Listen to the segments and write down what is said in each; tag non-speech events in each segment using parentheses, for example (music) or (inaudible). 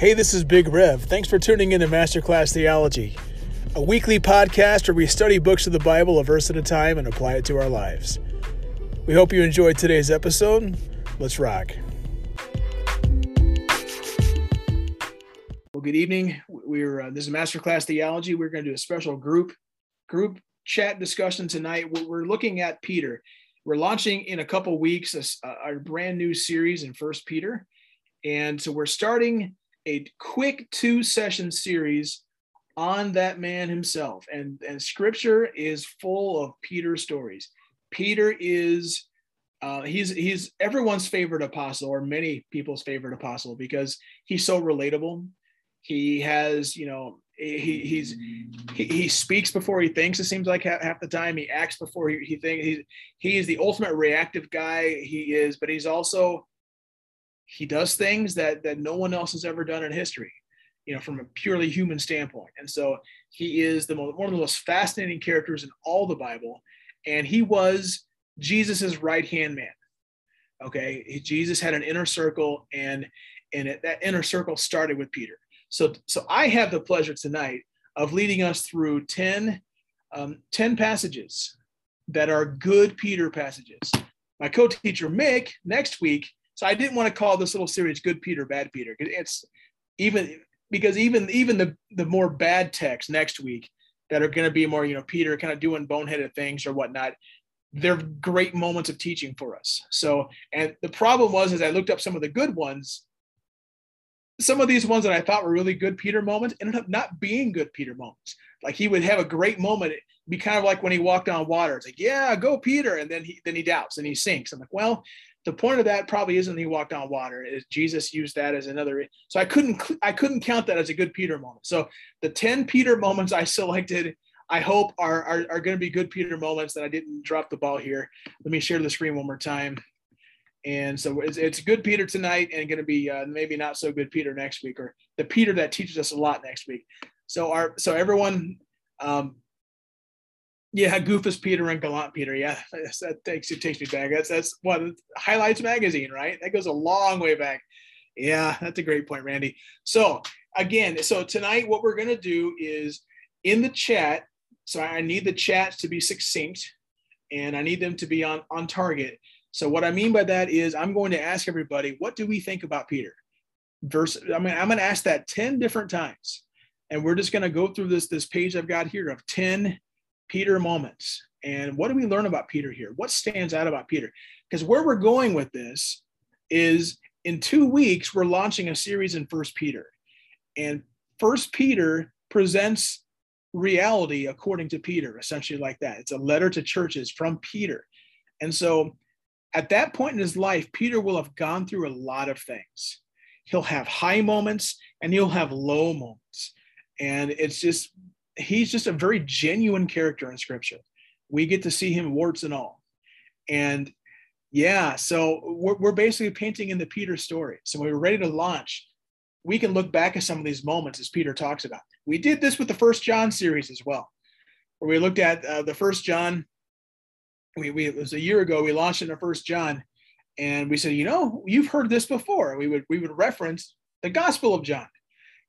Hey, this is Big Rev. Thanks for tuning in to Masterclass Theology, a weekly podcast where we study books of the Bible a verse at a time and apply it to our lives. We hope you enjoyed today's episode. Let's rock. Well, good evening. We're uh, this is Masterclass Theology. We're going to do a special group group chat discussion tonight. We're looking at Peter. We're launching in a couple weeks a, a brand new series in First Peter, and so we're starting a quick two session series on that man himself. And, and scripture is full of Peter stories. Peter is uh, he's he's everyone's favorite apostle or many people's favorite apostle because he's so relatable. He has, you know, he he's he, he speaks before he thinks. It seems like half, half the time he acts before he, he thinks. He's he is the ultimate reactive guy. He is, but he's also he does things that that no one else has ever done in history you know from a purely human standpoint. And so he is the most, one of the most fascinating characters in all the bible. And he was jesus's right hand man. Okay? Jesus had an inner circle and and it, that inner circle started with peter. So so i have the pleasure tonight of leading us through 10 um, 10 passages that are good peter passages. My co-teacher mick next week so I didn't want to call this little series "Good Peter, Bad Peter." Because it's even because even even the the more bad texts next week that are going to be more you know Peter kind of doing boneheaded things or whatnot. They're great moments of teaching for us. So and the problem was as I looked up some of the good ones, some of these ones that I thought were really good Peter moments ended up not being good Peter moments. Like he would have a great moment, be kind of like when he walked on water. It's like, yeah, go Peter, and then he then he doubts and he sinks. I'm like, well, the point of that probably isn't he walked on water is jesus used that as another so i couldn't i couldn't count that as a good peter moment. So the 10 peter moments i selected i hope are are, are going to be good peter moments that i didn't drop the ball here. Let me share the screen one more time. And so it's, it's good peter tonight and going to be uh, maybe not so good peter next week or the peter that teaches us a lot next week. So our so everyone um, yeah, Goofus Peter and Gallant Peter. Yeah, that takes it takes me back. That's that's what Highlights magazine, right? That goes a long way back. Yeah, that's a great point, Randy. So again, so tonight what we're gonna do is in the chat. So I need the chats to be succinct, and I need them to be on on target. So what I mean by that is I'm going to ask everybody, what do we think about Peter? Verse. I mean, I'm to ask that ten different times, and we're just to go through this this page I've got here of ten Peter moments. And what do we learn about Peter here? What stands out about Peter? Because where we're going with this is in two weeks, we're launching a series in First Peter. And First Peter presents reality according to Peter, essentially like that. It's a letter to churches from Peter. And so at that point in his life, Peter will have gone through a lot of things. He'll have high moments and he'll have low moments. And it's just he's just a very genuine character in scripture. We get to see him warts and all. And yeah, so we're, we're basically painting in the Peter story. So when we're ready to launch, we can look back at some of these moments as Peter talks about. We did this with the first John series as well, where we looked at uh, the first John. We, we, it was a year ago, we launched in the first John and we said, you know, you've heard this before. We would, we would reference the gospel of John.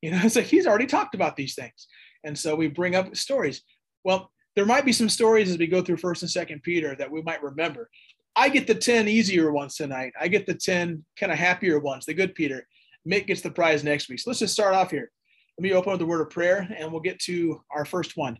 You know, (laughs) it's like he's already talked about these things. And so we bring up stories. Well, there might be some stories as we go through first and second Peter that we might remember. I get the 10 easier ones tonight. I get the 10 kind of happier ones, the good Peter. Mick gets the prize next week. So let's just start off here. Let me open with the word of prayer and we'll get to our first one.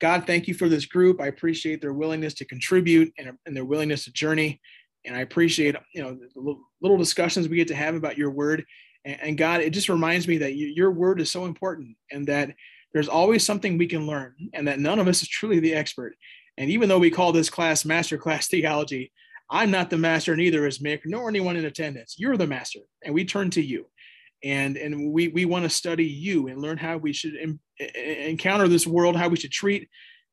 God, thank you for this group. I appreciate their willingness to contribute and, and their willingness to journey. And I appreciate, you know, the little discussions we get to have about your word. And, and God, it just reminds me that you, your word is so important and that there's always something we can learn, and that none of us is truly the expert. And even though we call this class Master (laughs) Class Theology, I'm not the master, neither is Mick, nor anyone in attendance. You're the master, and we turn to you. And, and we, we want to study you and learn how we should em- encounter this world, how we should treat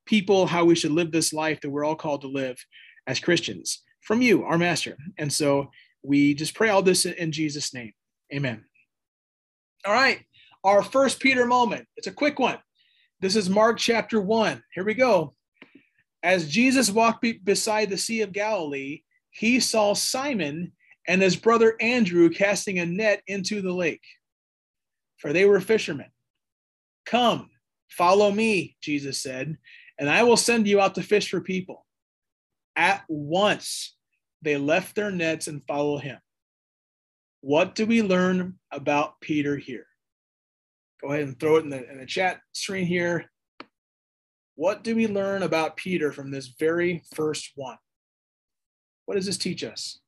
people, how we should live this life that we're all called to live as Christians from you, our master. And so we just pray all this in Jesus' name. Amen. All right our first Peter moment. It's a quick one. This is Mark chapter 1. Here we go. As Jesus walked be- beside the Sea of Galilee, he saw Simon and his brother Andrew casting a net into the lake. for they were fishermen. Come, follow me, Jesus said, and I will send you out to fish for people. At once they left their nets and followed him. What do we learn about Peter here? Go ahead and throw it in the, in the chat screen here. What do we learn about Peter from this very first one? What does this teach us?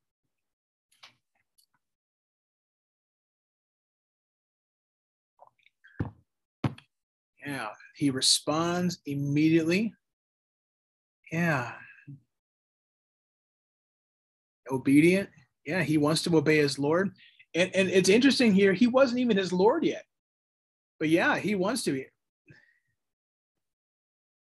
Yeah, he responds immediately. Yeah. Obedient. Yeah, he wants to obey his Lord. And, and it's interesting here, he wasn't even his Lord yet. But yeah, he wants to be.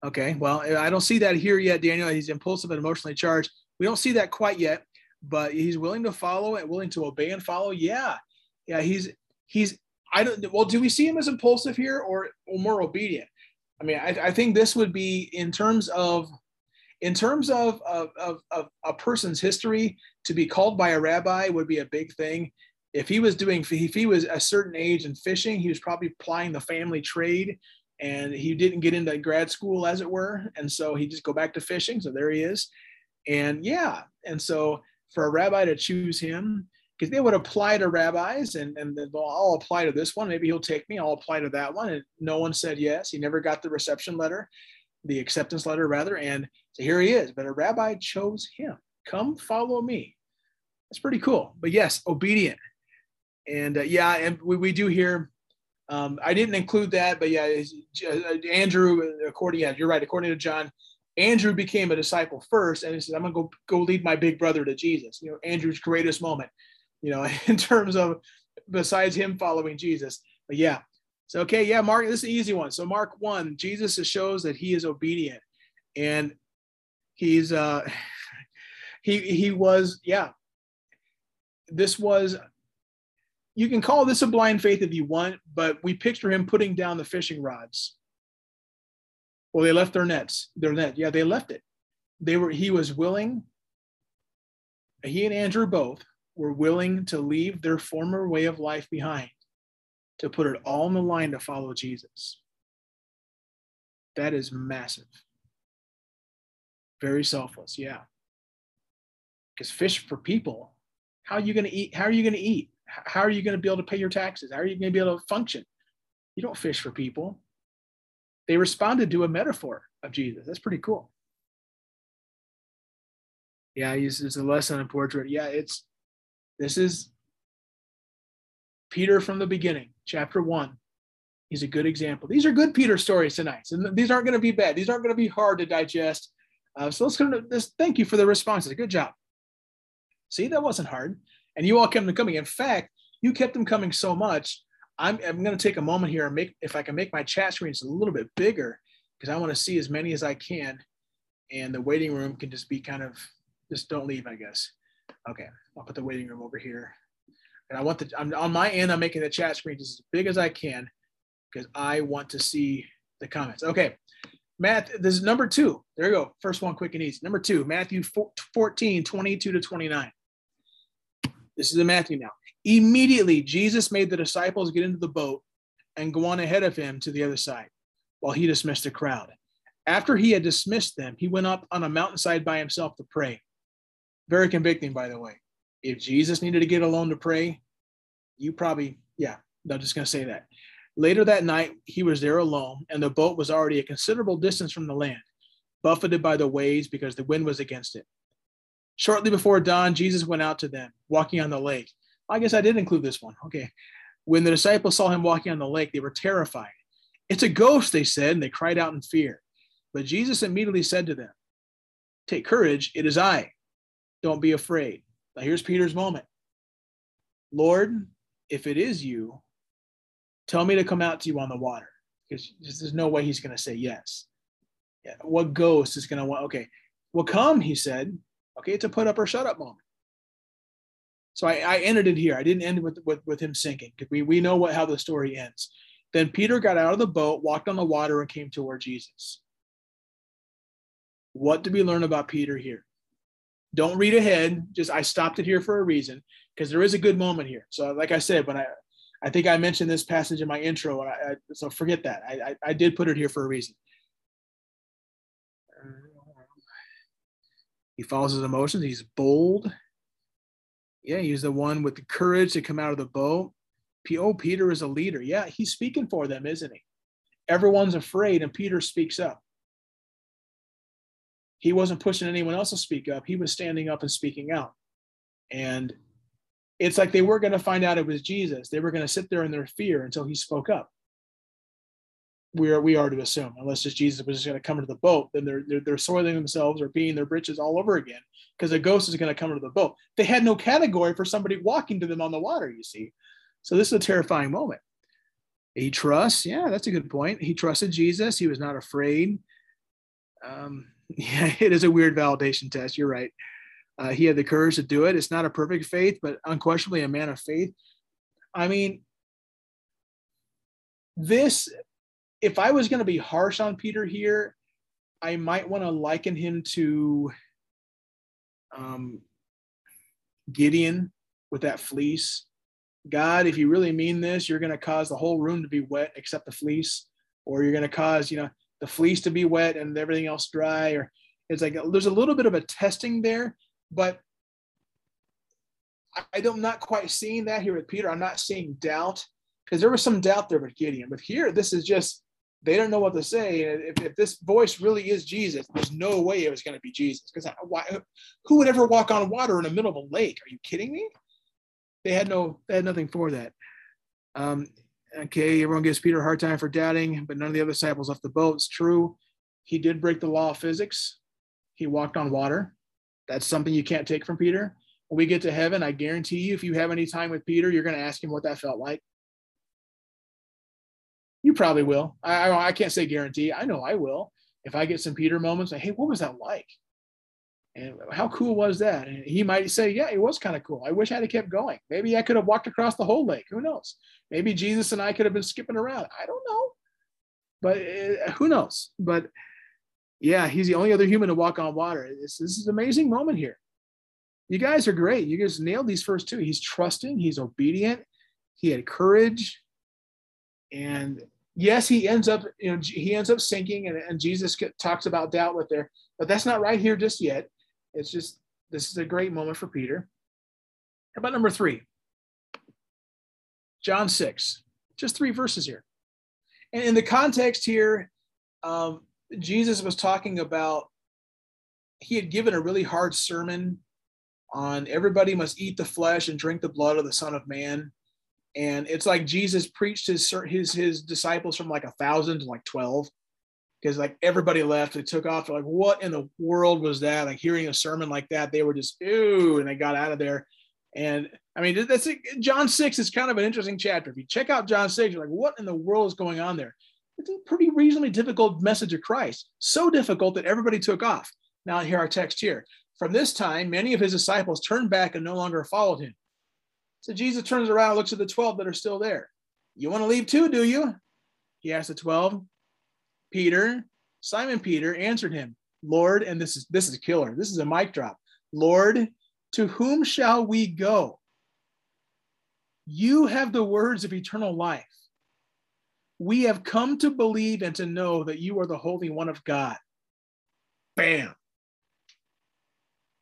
Okay, well, I don't see that here yet, Daniel. He's impulsive and emotionally charged. We don't see that quite yet, but he's willing to follow and willing to obey and follow. Yeah, yeah, he's he's. I don't. Well, do we see him as impulsive here or, or more obedient? I mean, I, I think this would be in terms of in terms of, of, of, of, a person's history to be called by a rabbi would be a big thing if he was doing if he was a certain age and fishing he was probably plying the family trade and he didn't get into grad school as it were and so he just go back to fishing so there he is and yeah and so for a rabbi to choose him because they would apply to rabbis and, and I'll all apply to this one. Maybe he'll take me. I'll apply to that one. And no one said yes. He never got the reception letter, the acceptance letter rather. And so here he is. But a rabbi chose him. Come follow me. That's pretty cool. But yes, obedient. And uh, yeah, and we, we do hear, um, I didn't include that, but yeah, uh, Andrew, according, yeah, you're right. According to John, Andrew became a disciple first, and he said, "I'm gonna go go lead my big brother to Jesus." You know, Andrew's greatest moment, you know, (laughs) in terms of besides him following Jesus. But yeah, so okay, yeah, Mark, this is an easy one. So Mark one, Jesus shows that he is obedient, and he's uh, (laughs) he he was yeah. This was you can call this a blind faith if you want, but we picture him putting down the fishing rods. Well, they left their nets. Their net, yeah, they left it. They were. He was willing. He and Andrew both were willing to leave their former way of life behind, to put it all on the line to follow Jesus. That is massive. Very selfless, yeah. Because fish for people, how are you going to eat? How are you going to eat? How are you going to be able to pay your taxes? How are you going to be able to function? You don't fish for people. They responded to a metaphor of Jesus. That's pretty cool. Yeah, it's a lesson in portrait. Yeah, it's this is Peter from the beginning, chapter one. He's a good example. These are good Peter stories tonight. And these aren't going to be bad. These aren't going to be hard to digest. Uh, so let's go to this. Thank you for the responses. Good job. See, that wasn't hard and you all kept them coming. In fact, you kept them coming so much. I'm, I'm going to take a moment here and make, if I can make my chat screens a little bit bigger, because I want to see as many as I can. And the waiting room can just be kind of, just don't leave, I guess. Okay, I'll put the waiting room over here. And I want the, I'm on my end, I'm making the chat screen just as big as I can because I want to see the comments. Okay, Matt, this is number two. There you go. First one, quick and easy. Number two, Matthew 14, 22 to 29. This is in Matthew now. Immediately, Jesus made the disciples get into the boat and go on ahead of him to the other side while he dismissed the crowd. After he had dismissed them, he went up on a mountainside by himself to pray. Very convicting, by the way. If Jesus needed to get alone to pray, you probably, yeah, I'm just going to say that. Later that night, he was there alone, and the boat was already a considerable distance from the land, buffeted by the waves because the wind was against it. Shortly before dawn, Jesus went out to them, walking on the lake. I guess I did include this one. Okay. When the disciples saw him walking on the lake, they were terrified. It's a ghost, they said, and they cried out in fear. But Jesus immediately said to them, Take courage, it is I. Don't be afraid. Now here's Peter's moment. Lord, if it is you, tell me to come out to you on the water. Because there's no way he's going to say yes. What ghost is going to want? Okay, well, come, he said. Okay, it's a put up or shut up moment. So I, I ended it here. I didn't end with, with, with him sinking because we, we know what how the story ends. Then Peter got out of the boat, walked on the water, and came toward Jesus. What do we learn about Peter here? Don't read ahead. Just I stopped it here for a reason because there is a good moment here. So, like I said, when I I think I mentioned this passage in my intro, I, I, so forget that. I, I, I did put it here for a reason. He follows his emotions. He's bold. Yeah, he's the one with the courage to come out of the boat. Oh, Peter is a leader. Yeah, he's speaking for them, isn't he? Everyone's afraid, and Peter speaks up. He wasn't pushing anyone else to speak up. He was standing up and speaking out. And it's like they were going to find out it was Jesus. They were going to sit there in their fear until he spoke up. We are we are to assume, unless just Jesus was just going to come into the boat, then they're, they're they're soiling themselves or peeing their britches all over again because a ghost is going to come into the boat. They had no category for somebody walking to them on the water. You see, so this is a terrifying moment. He trusts. Yeah, that's a good point. He trusted Jesus. He was not afraid. Um, (laughs) yeah, it is a weird validation test. You're right. Uh, he had the courage to do it. It's not a perfect faith, but unquestionably a man of faith. I mean, this, if I was going to be harsh on Peter here, I might want to liken him to um, Gideon with that fleece. God, if you really mean this, you're going to cause the whole room to be wet except the fleece, or you're going to cause, you know, the fleece to be wet and everything else dry. Or it's like there's a little bit of a testing there but I, am not quite seeing that here with Peter. I'm not seeing doubt because there was some doubt there with Gideon. But here, this is just they don't know what to say. If, if this voice really is Jesus, there's no way it was going to be Jesus. Because why? who would ever walk on water in the middle of a lake? Are you kidding me? They had no, they had nothing for that. Um, okay, everyone gives Peter a hard time for doubting, but none of the other disciples left the boat. It's true. He did break the law of physics. He walked on water. That's something you can't take from Peter. When we get to heaven, I guarantee you, if you have any time with Peter, you're going to ask him what that felt like. You probably will. I, I, can't say guarantee. I know I will. If I get some Peter moments, like, hey, what was that like? And how cool was that? And he might say, yeah, it was kind of cool. I wish I'd have kept going. Maybe I could have walked across the whole lake. Who knows? Maybe Jesus and I could have been skipping around. I don't know. But uh, who knows? But yeah, he's the only other human to walk on water. This, this is an amazing moment here. You guys are great. You guys nailed these first two. He's trusting, he's obedient, he had courage. And yes, he ends up, you know, he ends up sinking, and, and Jesus talks about doubt with there, but that's not right here just yet. It's just this is a great moment for Peter. How about number three? John 6, just three verses here. And in the context here, um, Jesus was talking about, he had given a really hard sermon on everybody must eat the flesh and drink the blood of the Son of Man. And it's like Jesus preached his his his disciples from like a thousand to like twelve, because like everybody left. They took off. They're like, what in the world was that? Like hearing a sermon like that, they were just ooh, and they got out of there. And I mean, that's John six is kind of an interesting chapter. If you check out John six, you're like, what in the world is going on there? It's a pretty reasonably difficult message of Christ. So difficult that everybody took off. Now, here our text here. From this time, many of his disciples turned back and no longer followed him. So Jesus turns around and looks at the 12 that are still there. You want to leave too, do you? He asked the 12. Peter, Simon Peter answered him, Lord, and this is this is a killer. This is a mic drop. Lord, to whom shall we go? You have the words of eternal life we have come to believe and to know that you are the Holy One of God. Bam.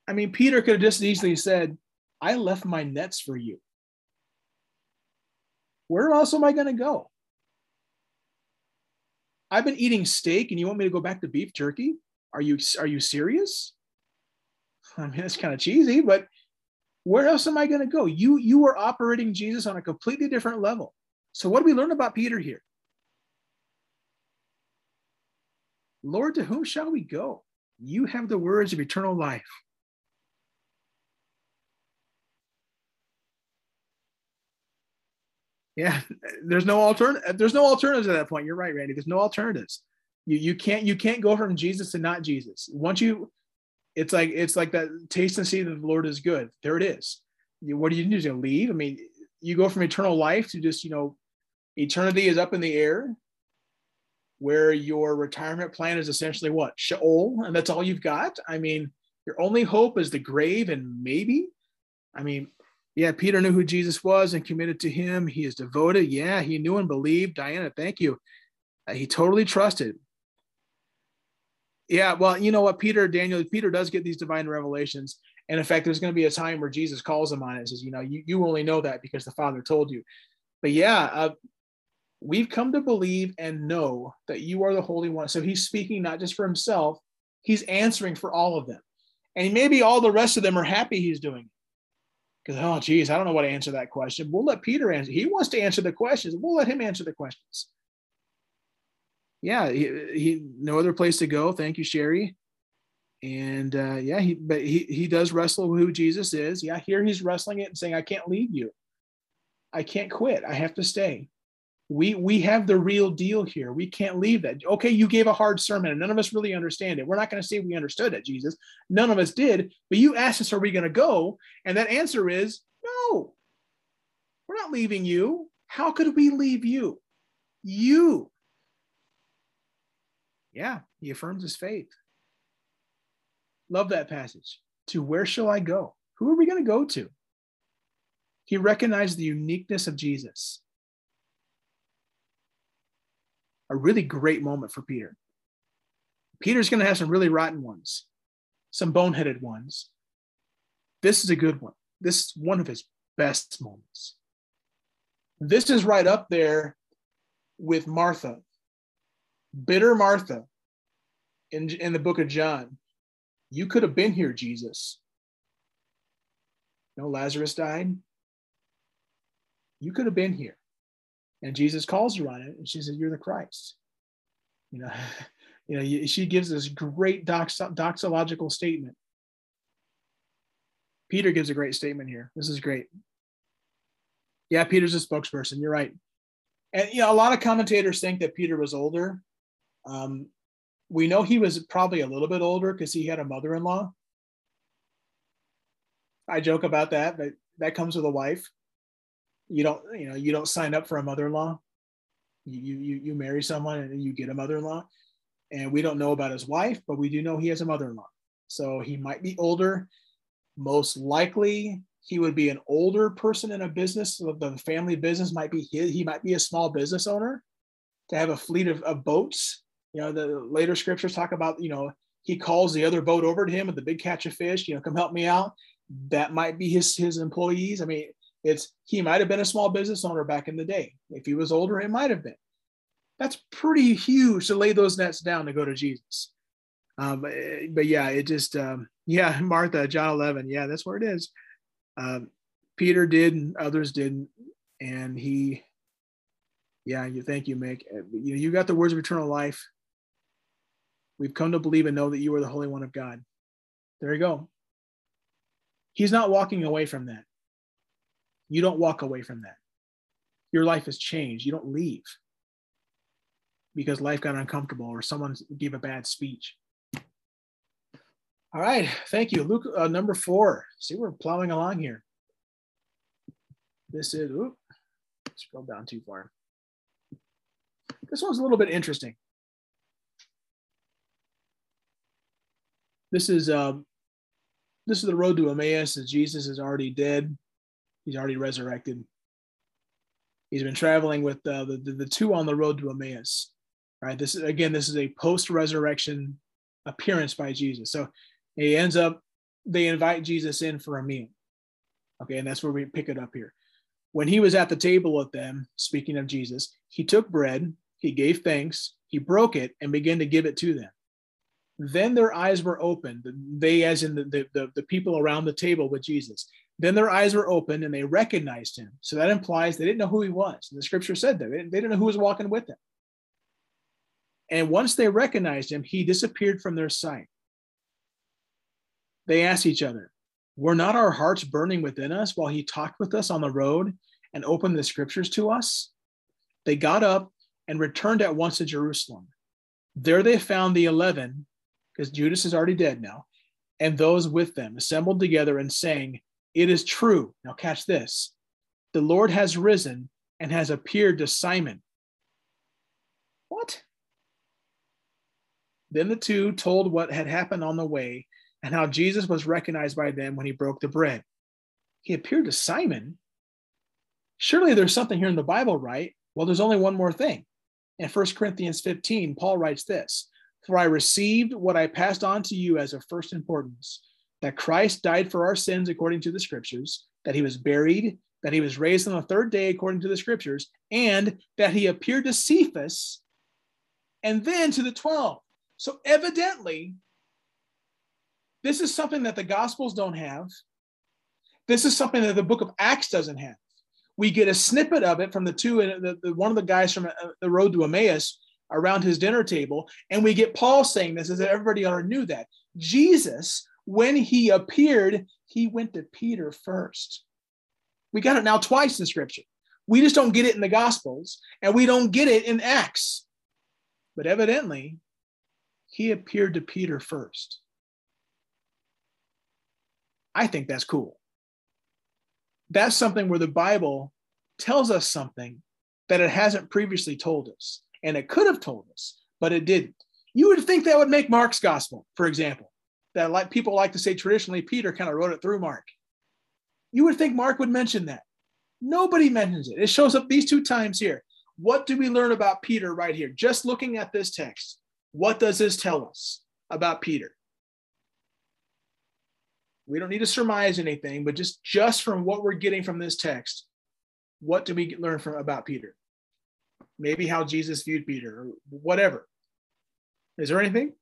I mean, Peter could have just easily said, I left my nets for you. Where else am I going to go? I've been eating steak and you want me to go back to beef jerky? Are you are you serious? I mean, it's kind of cheesy, but where else am I going to go? You you are operating Jesus on a completely different level. So what do we learn about Peter here? Lord, to whom shall we go? You have the words of eternal life. Yeah, there's no alternative. There's no alternatives at that point. You're right, Randy. There's no alternatives. You you can't you can't go from Jesus to not Jesus. Once you, it's like it's like that taste and see that the Lord is good. There it is. You, what do you do? You leave? I mean, you go from eternal life to just you know, eternity is up in the air where your retirement plan is essentially what Sheol, and that's all you've got. I mean, your only hope is the grave, and maybe, I mean, Yeah, Peter knew who Jesus was and committed to him. He is devoted. Yeah, he knew and believed. Diana, thank you. Uh, he totally trusted. Yeah, well, you know what, Peter, Daniel, Peter does get these divine revelations. And in fact, there's going to be a time where Jesus calls him on it and says, you know, you, you only know that because the Father told you. But yeah, uh, we've come to believe and know that you are the Holy One. So he's speaking not just for himself, he's answering for all of them. And maybe all the rest of them are happy he's doing it. Because, oh, geez, I don't know what to answer that question. We'll let Peter answer. He wants to answer the questions. We'll let him answer the questions. Yeah, he, he no other place to go. Thank you, Sherry. And uh, yeah, he but he he does wrestle who Jesus is. Yeah, here he's wrestling it and saying, "I can't leave you. I can't quit. I have to stay." We we have the real deal here. We can't leave that. Okay, you gave a hard sermon, and none of us really understand it. We're not going to say we understood it, Jesus. None of us did. But you asked us, "Are we going to go?" And that answer is no. We're not leaving you. How could we leave you? You. Yeah, he affirms his faith. Love that passage. To where shall I go? Who are we going to go to? He recognized the uniqueness of Jesus. A really great moment for Peter. Peter's going to have some really rotten ones, some boneheaded ones. This is a good one. This is one of his best moments. This is right up there with Martha, bitter Martha in, in the book of John. You could have been here, Jesus. no, Lazarus died. You could have been here. And Jesus calls her on it, and she said, You're the Christ. You know, (laughs) you know, she gives this great dox- doxological statement. Peter gives a great statement here. This is great. Yeah, Peter's a spokesperson. You're right. And you know, a lot of commentators think that Peter was older. Um, we know he was probably a little bit older because he had a mother-in-law. I joke about that, but that comes with a wife. You don't, you know, you don't sign up for a mother-in-law. You you you marry someone and you get a mother-in-law. And we don't know about his wife, but we do know he has a mother-in-law. So he might be older. Most likely, he would be an older person in a business. The family business might be his. He might be a small business owner to have a fleet of, of boats you know, the later scriptures talk about, you know, he calls the other boat over to him with the big catch of fish, you know, come help me out. That might be his his employees. I mean, it's he might have been a small business owner back in the day. If he was older, it might have been. That's pretty huge to lay those nets down to go to Jesus. Um, but yeah, it just um, (laughs) yeah, Martha, John 11, yeah, that's where it is. Um, Peter did, and others didn't, and he, yeah, you thank you, Mick. You you got the words of eternal life. We've come to believe and know that you are the Holy One of God. There you go. He's not walking away from that. You don't walk away from that. Your life has changed. You don't leave because life got uncomfortable or someone gave a bad speech. All right. Thank you. Luke, uh, number four. See, we're plowing along here. This is, oops, scroll down too far. This one's a little bit interesting. This is um, this is the road to Emmaus. As Jesus is already dead, he's already resurrected. He's been traveling with uh, the, the the two on the road to Emmaus. Right. This is again. This is a post-resurrection appearance by Jesus. So he ends up. They invite Jesus in for a meal. Okay, and that's where we pick it up here. When he was at the table with them, speaking of Jesus, he took bread, he gave thanks, he broke it, and began to give it to them. Then their eyes were opened, they, as in the, the, the, the people around the table with Jesus. Then their eyes were opened and they recognized him. So that implies they didn't know who he was. And the scripture said that they didn't, they didn't know who was walking with them. And once they recognized him, he disappeared from their sight. They asked each other, Were not our hearts burning within us while he talked with us on the road and opened the scriptures to us? They got up and returned at once to Jerusalem. There they found the eleven because Judas is already dead now, and those with them assembled together and saying, It is true. Now, catch this the Lord has risen and has appeared to Simon. What? Then the two told what had happened on the way and how Jesus was recognized by them when he broke the bread. he appeared to Simon. Surely there's something here in the Bible, right? Well, there's only one more thing. In 1 Corinthians 15, Paul writes this For I received what I passed on to you as of first importance that Christ died for our sins according to the scriptures, that he was buried, that he was raised on the third day according to the scriptures, and that he appeared to Cephas and then to the 12. So evidently, this is something that the Gospels don't have. This is something that the book of Acts doesn't have. We get a snippet of it from the two, the, the, one of the guys from uh, the road to Emmaus around his dinner table, and we get Paul saying this as everybody already knew that. Jesus, when he appeared, he went to Peter first. We got it now twice in scripture. We just don't get it in the Gospels, and we don't get it in Acts. But evidently, he appeared to Peter first. I think that's cool. That's something where the Bible tells us something that it hasn't previously told us. And it could have told us, but it didn't. You would think that would make Mark's gospel, for example, that like people like to say traditionally, Peter kind of wrote it through Mark. You would think Mark would mention that. Nobody mentions it. It shows up these two times here. What do we learn about Peter right here? Just looking at this text, what does this tell us about Peter? We don't need to surmise anything, but just just from what we're getting from this text, what do we learn from about Peter? Maybe how Jesus viewed Peter or whatever. Is there anything?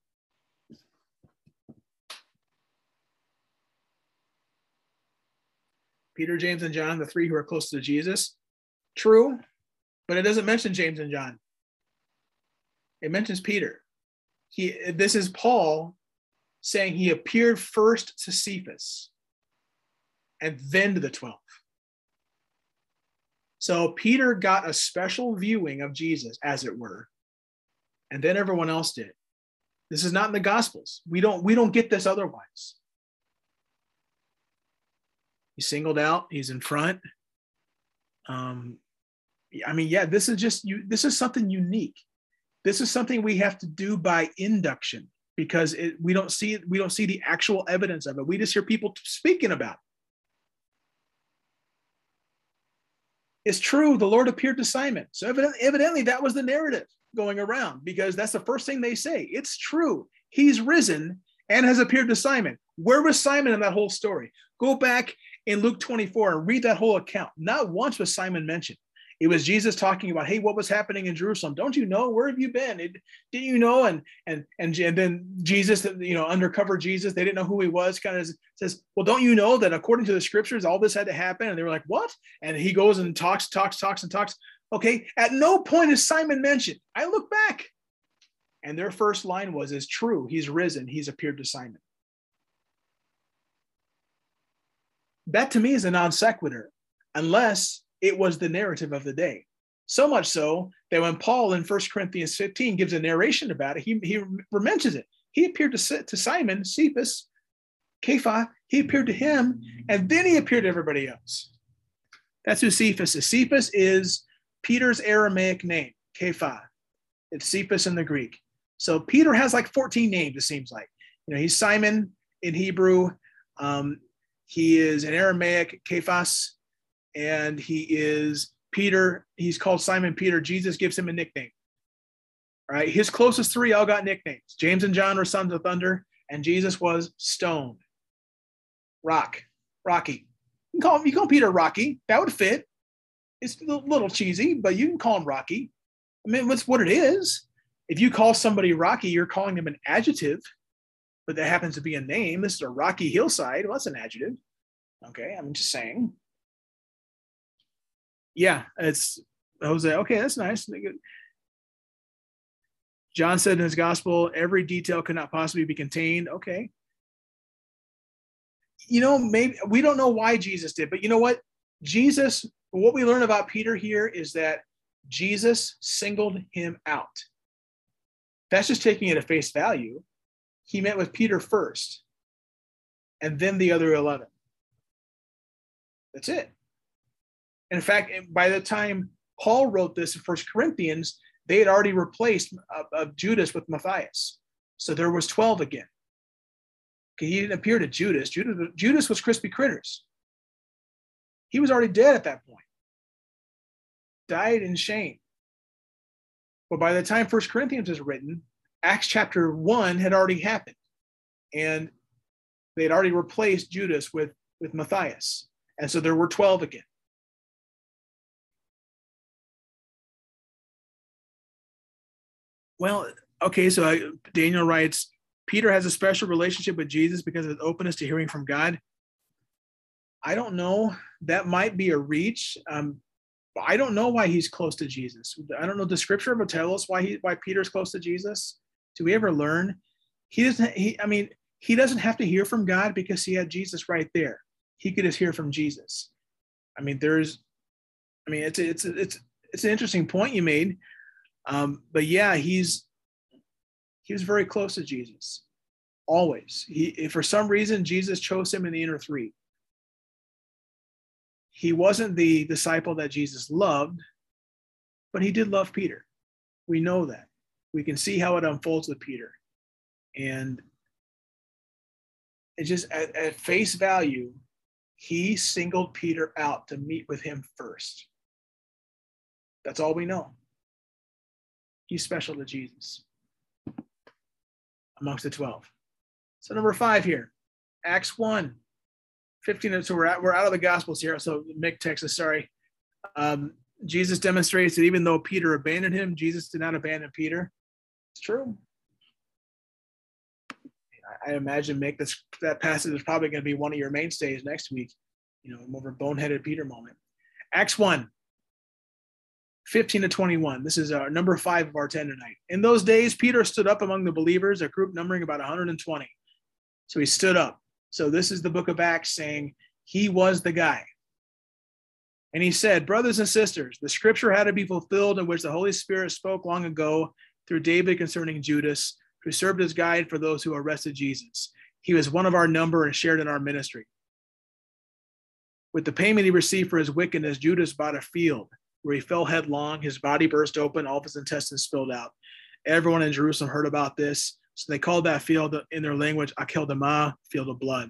Peter, James, and John, the three who are close to Jesus. True, but it doesn't mention James and John. It mentions Peter. He this is Paul saying he appeared first to Cephas and then to the 12. So Peter got a special viewing of Jesus, as it were, and then everyone else did. This is not in the Gospels. We don't we don't get this otherwise. He's singled out. He's in front. Um, I mean, yeah, this is just you. This is something unique. This is something we have to do by induction because it, we don't see we don't see the actual evidence of it. We just hear people speaking about it. It's true. The Lord appeared to Simon. So evidently, evidently that was the narrative going around because that's the first thing they say. It's true. He's risen and has appeared to Simon. Where was Simon in that whole story? Go back in Luke 24 and read that whole account. Not once was Simon mentioned. It was Jesus talking about, hey, what was happening in Jerusalem? Don't you know? Where have you been? It, didn't you know? And and and and then Jesus, you know, undercover Jesus, they didn't know who he was. Kind of says, well, don't you know that according to the scriptures, all this had to happen? And they were like, what? And he goes and talks, talks, talks, and talks. Okay, at no point is Simon mentioned. I look back, and their first line was, "Is true. He's risen. He's appeared to Simon." That to me is a non sequitur, unless it was the narrative of the day. So much so that when Paul in 1 Corinthians 15 gives a narration about it, he, he mentions it. He appeared to, to Simon, Cephas, Kepha, he appeared to him, and then he appeared to everybody else. That's who Cephas is. Cephas is Peter's Aramaic name, Kepha. It's Cephas in the Greek. So Peter has like 14 names, it seems like. You know, he's Simon in Hebrew. Um, he is an Aramaic, Kephas and he is Peter. He's called Simon Peter. Jesus gives him a nickname. All right. His closest three all got nicknames. James and John were sons of thunder, and Jesus was stone. Rock. Rocky. You can call him, you call Peter Rocky. That would fit. It's a little cheesy, but you can call him Rocky. I mean, that's what it is. If you call somebody Rocky, you're calling them an adjective, but that happens to be a name. This is a rocky hillside. Well, that's an adjective. Okay, I'm just saying yeah, it's Jose. Okay, that's nice. John said in his gospel, every detail could not possibly be contained. Okay. You know, maybe we don't know why Jesus did, but you know what? Jesus, what we learn about Peter here is that Jesus singled him out. That's just taking it at face value. He met with Peter first and then the other 11. That's it. In fact, by the time Paul wrote this in First Corinthians, they had already replaced uh, Judas with Matthias. So there was 12 again. He didn't appear to Judas. Judas. Judas was crispy critters. He was already dead at that point, died in shame. But by the time First Corinthians is written, Acts chapter 1 had already happened. And they had already replaced Judas with, with Matthias. And so there were 12 again. Well, okay, so I, Daniel writes Peter has a special relationship with Jesus because of his openness to hearing from God. I don't know. That might be a reach. Um, I don't know why he's close to Jesus. I don't know. The scripture ever tell us why he why Peter's close to Jesus? Do we ever learn? He doesn't. He. I mean, he doesn't have to hear from God because he had Jesus right there. He could just hear from Jesus. I mean, there's. I mean, it's it's it's it's an interesting point you made. Um, but yeah, he's he was very close to Jesus. Always. He for some reason Jesus chose him in the inner three. He wasn't the disciple that Jesus loved, but he did love Peter. We know that. We can see how it unfolds with Peter. And it just at, at face value, he singled Peter out to meet with him first. That's all we know. He's special to Jesus amongst the 12. So number five here, Acts 1, 15. So we're, at, we're out of the Gospels here. So Mick, Texas, sorry. Um, Jesus demonstrates that even though Peter abandoned him, Jesus did not abandon Peter. It's true. I imagine Mick this, that passage is probably going to be one of your mainstays next week. You know, a boneheaded Peter moment. Acts 1, 15 to 21. This is our number five of our 10 tonight. In those days, Peter stood up among the believers, a group numbering about 120. So he stood up. So this is the book of Acts saying he was the guy. And he said, Brothers and sisters, the scripture had to be fulfilled in which the Holy Spirit spoke long ago through David concerning Judas, who served as guide for those who arrested Jesus. He was one of our number and shared in our ministry. With the payment he received for his wickedness, Judas bought a field where he fell headlong. His body burst open, all of his intestines spilled out. Everyone in Jerusalem heard about this. So they called that field in their language Akeldama, field of blood.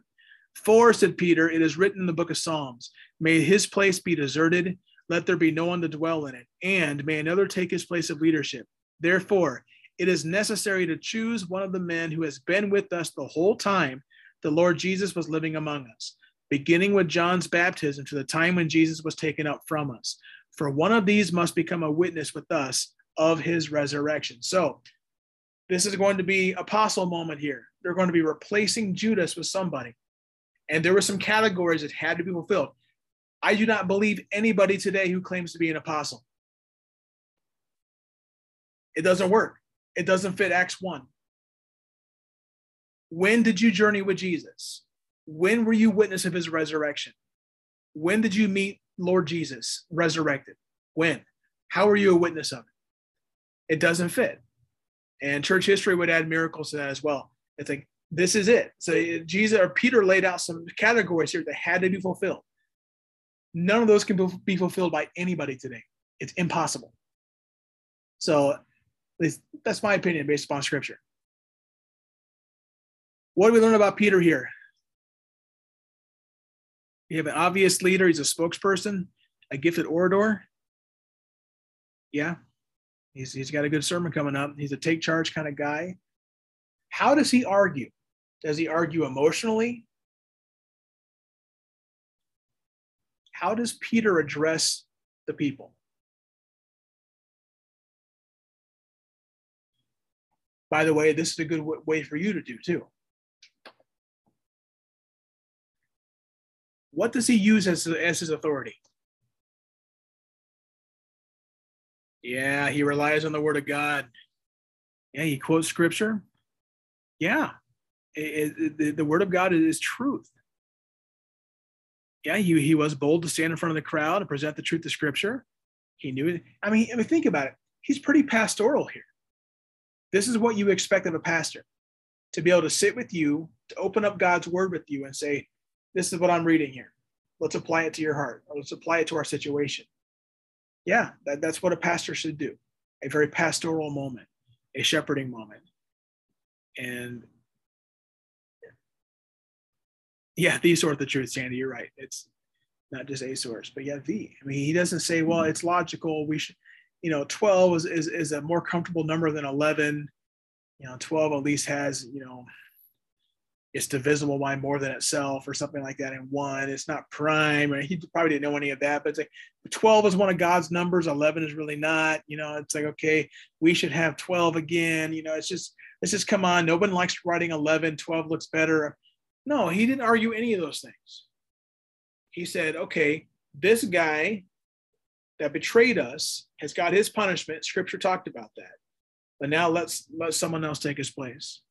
For, said Peter, it is written in the book of Psalms, may his place be deserted, let there be no one to dwell in it, and may another take his place of leadership. Therefore, it is necessary to choose one of the men who has been with us the whole time the Lord Jesus was living among us, beginning with John's baptism to the time when Jesus was taken up from us for one of these must become a witness with us of his resurrection. So this is going to be apostle moment here. They're going to be replacing Judas with somebody. And there were some categories that had to be fulfilled. I do not believe anybody today who claims to be an apostle. It doesn't work. It doesn't fit Acts 1. When did you journey with Jesus? When were you witness of his resurrection? When did you meet Lord Jesus resurrected? When? How are you a witness of it? It doesn't fit. And church history would add miracles to that as well. It's like, this is it. So Jesus or Peter laid out some categories here that had to be fulfilled. None of those can be fulfilled by anybody today. It's impossible. So that's my opinion based upon scripture. What do we learn about Peter here? You have an obvious leader. He's a spokesperson, a gifted orator. Yeah, he's, he's got a good sermon coming up. He's a take charge kind of guy. How does he argue? Does he argue emotionally? How does Peter address the people? By the way, this is a good way for you to do too. What does he use as, as his authority? Yeah, he relies on the word of God. Yeah, he quotes scripture. Yeah, it, it, the, the word of God is truth. Yeah, he, he was bold to stand in front of the crowd and present the truth of scripture. He knew it. I mean, I mean, think about it. He's pretty pastoral here. This is what you expect of a pastor to be able to sit with you, to open up God's word with you and say, this is what I'm reading here. Let's apply it to your heart. Let's apply it to our situation. Yeah, that, that's what a pastor should do. A very pastoral moment, a shepherding moment. And yeah, these sort of the truth, Sandy. You're right. It's not just a source, but yeah, the. I mean, he doesn't say, well, mm-hmm. it's logical. We should, you know, 12 is, is, is a more comfortable number than 11. You know, 12 at least has, you know, it's divisible by more than itself or something like that. And one, it's not prime. Or he probably didn't know any of that, but it's like 12 is one of God's numbers. 11 is really not. You know, it's like okay, we should have 12 again. You know, it's just let's just come on. Nobody likes writing 11. 12 looks better. No, he didn't argue any of those things. He said, okay, this guy that betrayed us has got his punishment. Scripture talked about that. But now let's let someone else take his place.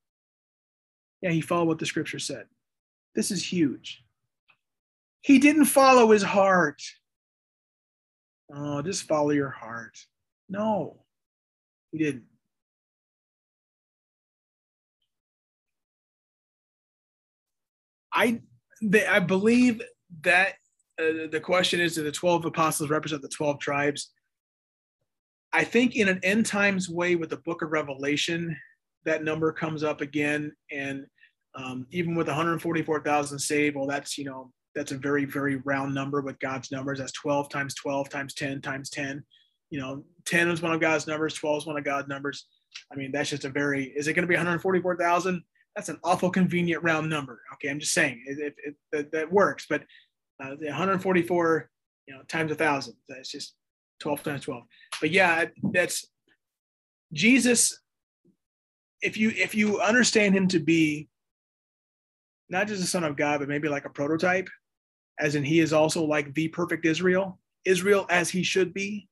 Yeah, he followed what the scripture said. This is huge. He didn't follow his heart. Oh, just follow your heart. No, he didn't. I I believe that uh, the question is do the 12 apostles represent the 12 tribes? I think in an end times way with the book of Revelation, that number comes up again. And um, even with 144,000 saved, well, that's, you know, that's a very, very round number with God's numbers. That's 12 times 12 times 10 times 10. You know, 10 is one of God's numbers, 12 is one of God's numbers. I mean, that's just a very, is it going to be 144,000? That's an awful convenient round number. Okay. I'm just saying it, it, it that, that, works, but uh, the 144, you know, times a thousand, that's just 12 times 12. But yeah, that's Jesus if you if you understand him to be not just a son of God, but maybe like a prototype, as in he is also like the perfect Israel, Israel as he should be.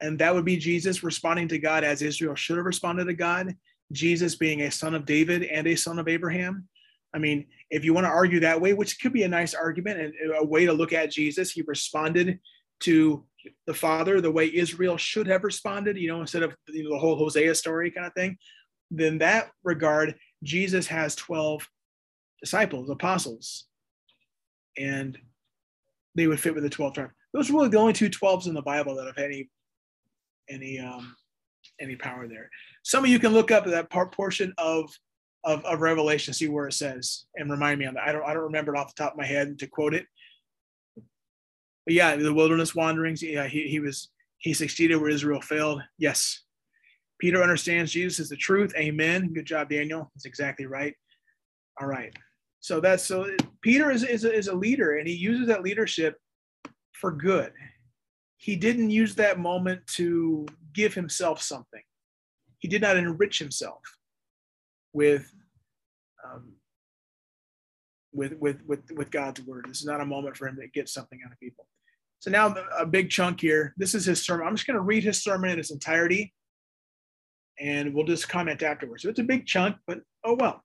And that would be Jesus responding to God as Israel should have responded to God, Jesus being a son of David and a son of Abraham. I mean, if you want to argue that way, which could be a nice argument and a way to look at Jesus, he responded to the Father the way Israel should have responded, you know, instead of you know, the whole Hosea story kind of thing then that regard, Jesus has 12 disciples, apostles, and they would fit with the 12 tribes. Those are really the only two 12s in the Bible that have any any um, any power there. Some of you can look up that part portion of, of, of Revelation, see where it says, and remind me on that. I don't I don't remember it off the top of my head to quote it. But yeah, the wilderness wanderings. Yeah, he, he was he succeeded where Israel failed. Yes, Peter understands Jesus is the truth. Amen. Good job, Daniel. That's exactly right. All right. So that's so Peter is, is, a, is a leader and he uses that leadership for good. He didn't use that moment to give himself something. He did not enrich himself with um, with, with, with, with God's word. This is not a moment for him to get something out of people. So now a big chunk here. This is his sermon. I'm just going to read his sermon in its entirety and we'll just comment afterwards. So it's a big chunk, but oh well.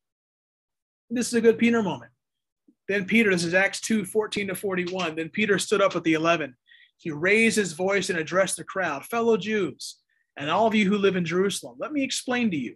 This is a good Peter moment. Then Peter, this is Acts 2 14 to 41. Then Peter stood up with the 11. He raised his voice and addressed the crowd, fellow Jews, and all of you who live in Jerusalem. Let me explain to you.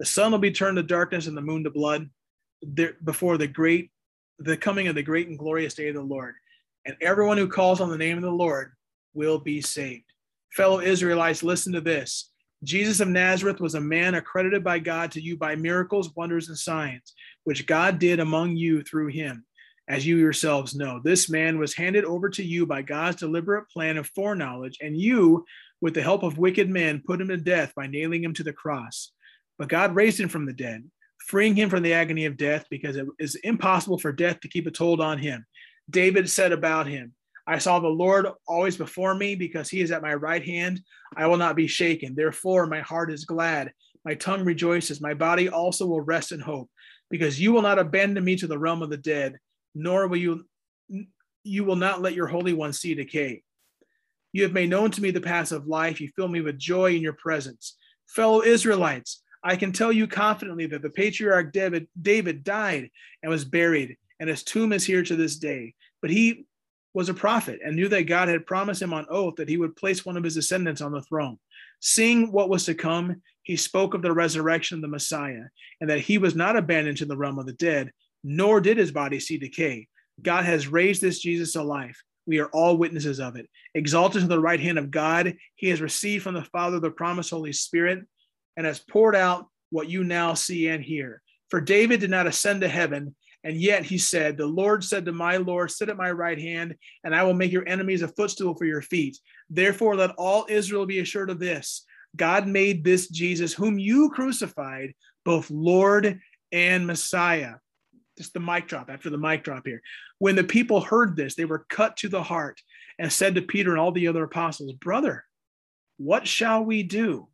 The sun will be turned to darkness and the moon to blood there, before the great, the coming of the great and glorious day of the Lord. And everyone who calls on the name of the Lord will be saved. Fellow Israelites, listen to this. Jesus of Nazareth was a man accredited by God to you by miracles, wonders, and signs, which God did among you through him, as you yourselves know. This man was handed over to you by God's deliberate plan of foreknowledge, and you, with the help of wicked men, put him to death by nailing him to the cross. But God raised him from the dead, freeing him from the agony of death, because it is impossible for death to keep its hold on him. David said about him, I saw the Lord always before me because he is at my right hand. I will not be shaken. Therefore, my heart is glad. My tongue rejoices. My body also will rest in hope because you will not abandon me to the realm of the dead, nor will you, you will not let your Holy One see decay. You have made known to me the paths of life. You fill me with joy in your presence. Fellow Israelites, I can tell you confidently that the patriarch David, David died and was buried, and his tomb is here to this day. But he was a prophet and knew that God had promised him on oath that he would place one of his descendants on the throne. Seeing what was to come, he spoke of the resurrection of the Messiah and that he was not abandoned to the realm of the dead, nor did his body see decay. God has raised this Jesus to life. We are all witnesses of it. Exalted to the right hand of God, he has received from the Father the promised Holy Spirit and has poured out what you now see and hear. For David did not ascend to heaven, and yet he said, The Lord said to my Lord, Sit at my right hand, and I will make your enemies a footstool for your feet. Therefore, let all Israel be assured of this God made this Jesus, whom you crucified, both Lord and Messiah. Just the mic drop after the mic drop here. When the people heard this, they were cut to the heart and said to Peter and all the other apostles, Brother, what shall we do?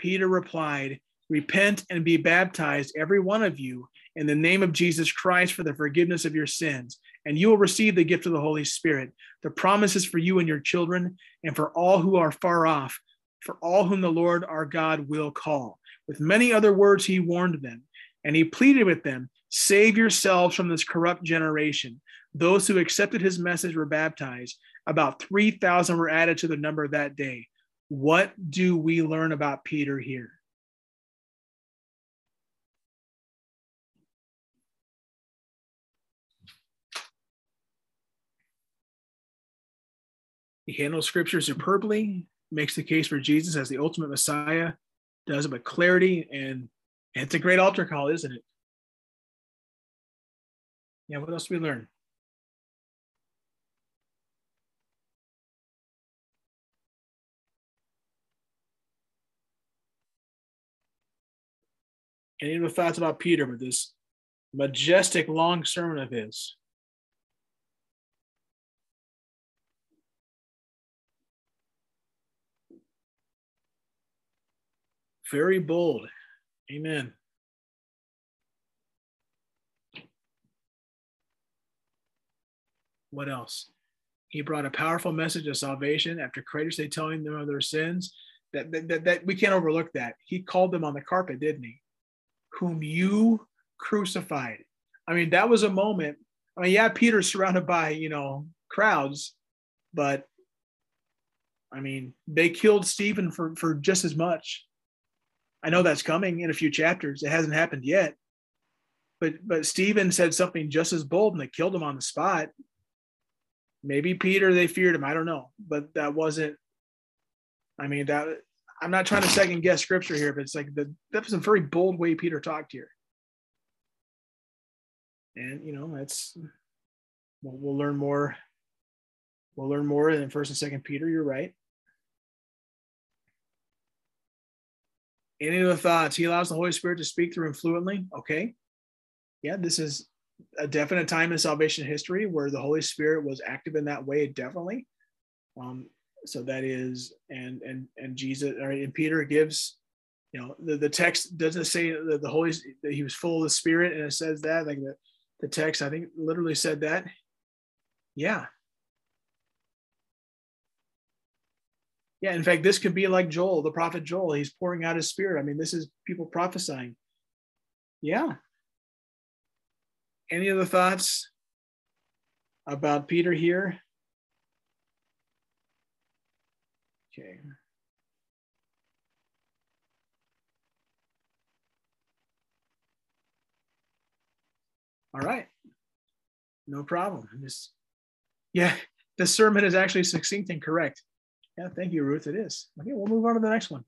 Peter replied, Repent and be baptized, every one of you, in the name of Jesus Christ for the forgiveness of your sins, and you will receive the gift of the Holy Spirit. The promise is for you and your children, and for all who are far off, for all whom the Lord our God will call. With many other words, he warned them, and he pleaded with them Save yourselves from this corrupt generation. Those who accepted his message were baptized. About 3,000 were added to the number that day. What do we learn about Peter here? He handles scripture superbly, makes the case for Jesus as the ultimate Messiah, does it with clarity, and it's a great altar call, isn't it? Yeah, what else do we learn? Any other thoughts about Peter with this majestic long sermon of his? Very bold. Amen. What else? He brought a powerful message of salvation after courageously telling them of their sins. That, that, that, that we can't overlook that. He called them on the carpet, didn't he? Whom you crucified. I mean, that was a moment. I mean, yeah, Peter's surrounded by, you know, crowds, but I mean, they killed Stephen for, for just as much. I know that's coming in a few chapters. It hasn't happened yet. But but Stephen said something just as bold and they killed him on the spot. Maybe Peter, they feared him. I don't know. But that wasn't, I mean, that I'm not trying to second guess scripture here, but it's like the that was a very bold way Peter talked here. And you know, that's we'll, we'll learn more. We'll learn more in first and second Peter. You're right. Any other thoughts? He allows the Holy Spirit to speak through him fluently. Okay. Yeah, this is a definite time in salvation history where the Holy Spirit was active in that way, definitely. Um, so that is, and and and Jesus, or and Peter gives, you know, the, the text doesn't say that the Holy that he was full of the Spirit, and it says that like the, the text, I think, literally said that. Yeah, Yeah, in fact, this could be like Joel, the prophet Joel. He's pouring out his spirit. I mean, this is people prophesying. Yeah. Any other thoughts about Peter here? Okay. All right. No problem. This, yeah, the sermon is actually succinct and correct. Yeah, thank you, Ruth. It is. Okay, we'll move on to the next one.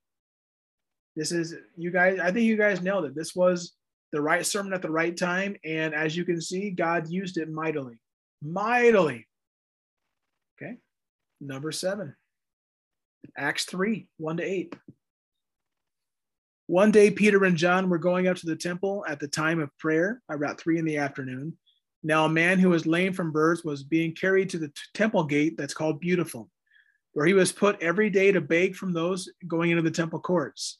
This is you guys. I think you guys nailed it. This was the right sermon at the right time, and as you can see, God used it mightily, mightily. Okay, number seven, Acts three, one to eight. One day, Peter and John were going up to the temple at the time of prayer, about three in the afternoon. Now, a man who was lame from birth was being carried to the t- temple gate that's called Beautiful where he was put every day to beg from those going into the temple courts.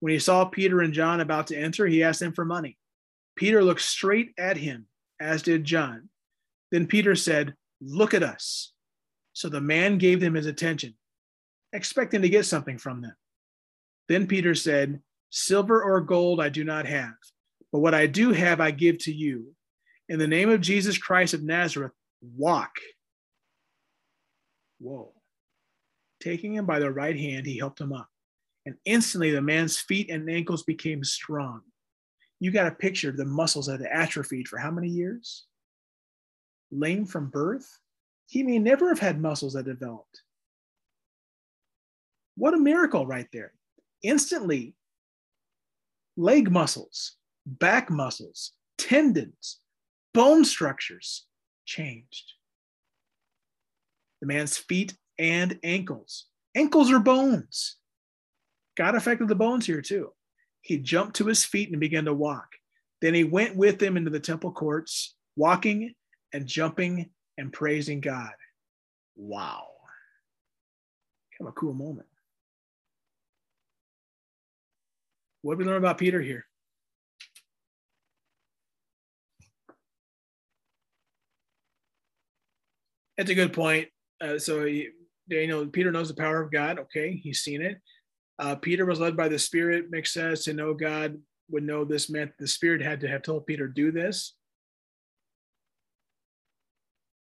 When he saw Peter and John about to enter, he asked them for money. Peter looked straight at him, as did John. Then Peter said, Look at us. So the man gave them his attention, expecting to get something from them. Then Peter said, Silver or gold I do not have, but what I do have I give to you. In the name of Jesus Christ of Nazareth, walk. Whoa. Taking him by the right hand, he helped him up. And instantly the man's feet and ankles became strong. You got a picture of the muscles that had atrophied for how many years? Lame from birth? He may never have had muscles that developed. What a miracle right there. Instantly, leg muscles, back muscles, tendons, bone structures changed. The man's feet and ankles. Ankles are bones. God affected the bones here too. He jumped to his feet and began to walk. Then he went with them into the temple courts, walking and jumping and praising God. Wow. Kind of a cool moment. What do we learn about Peter here? That's a good point. Uh, so, you know, Peter knows the power of God. Okay, he's seen it. Uh, Peter was led by the Spirit. Makes sense to know God would know this meant the Spirit had to have told Peter do this.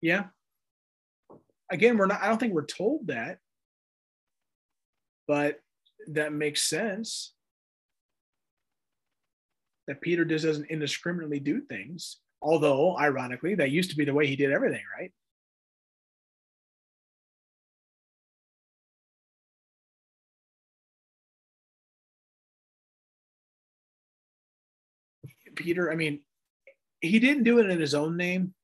Yeah. Again, we're not. I don't think we're told that, but that makes sense. That Peter just doesn't indiscriminately do things. Although, ironically, that used to be the way he did everything, right? Peter, I mean, he didn't do it in his own name.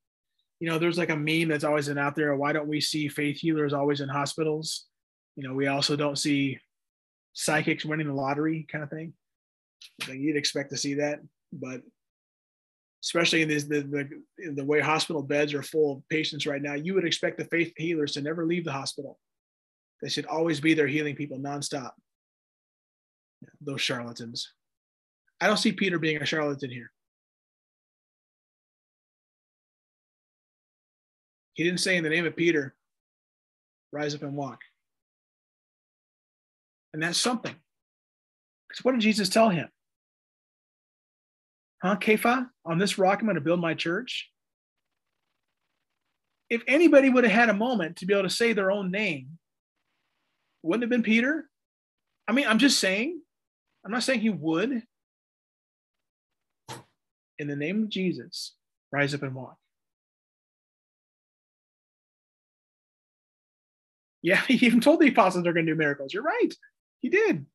You know, there's like a meme that's always been out there. Why don't we see faith healers always in hospitals? You know, we also don't see psychics winning the lottery kind of thing. Like you'd expect to see that, but especially in this, the, the, the way hospital beds are full of patients right now, you would expect the faith healers to never leave the hospital. They should always be there healing people nonstop. Those charlatans. I don't see Peter being a charlatan here. He didn't say in the name of Peter, rise up and walk. And that's something. Because what did Jesus tell him? Huh, Kepha? On this rock, I'm going to build my church. If anybody would have had a moment to be able to say their own name, wouldn't have been Peter. I mean, I'm just saying, I'm not saying he would, in the name of Jesus, rise up and walk. Yeah, (laughs) he even told the apostles they're going to do miracles. You're right. He did.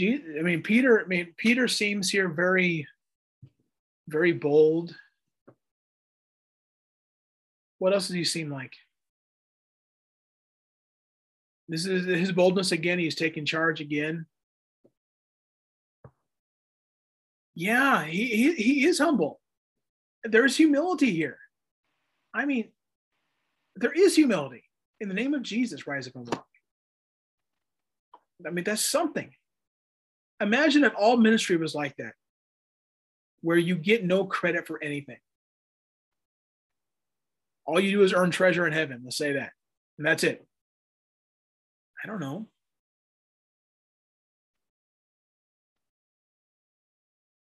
I mean, Peter, I mean, Peter seems here very, very bold. What else does he seem like? This is his boldness again. He's taking charge again. Yeah, he, he, he is humble. There's humility here. I mean, there is humility. In the name of Jesus, rise up and walk. I mean, that's something. Imagine if all ministry was like that, where you get no credit for anything. All you do is earn treasure in heaven. Let's say that. And that's it. I don't know.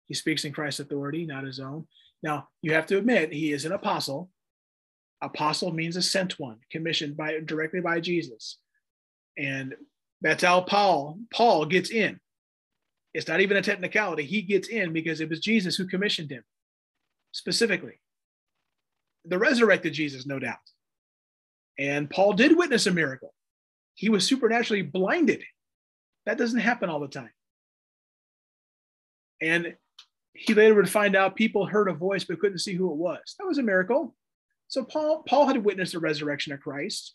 He speaks in Christ's authority, not his own. Now, you have to admit, he is an apostle. Apostle means a sent one, commissioned by directly by Jesus. And that's how Paul Paul gets in. It's not even a technicality. He gets in because it was Jesus who commissioned him specifically. The resurrected Jesus, no doubt. And Paul did witness a miracle he was supernaturally blinded. That doesn't happen all the time. And he later would find out people heard a voice but couldn't see who it was. That was a miracle. So Paul Paul had witnessed the resurrection of Christ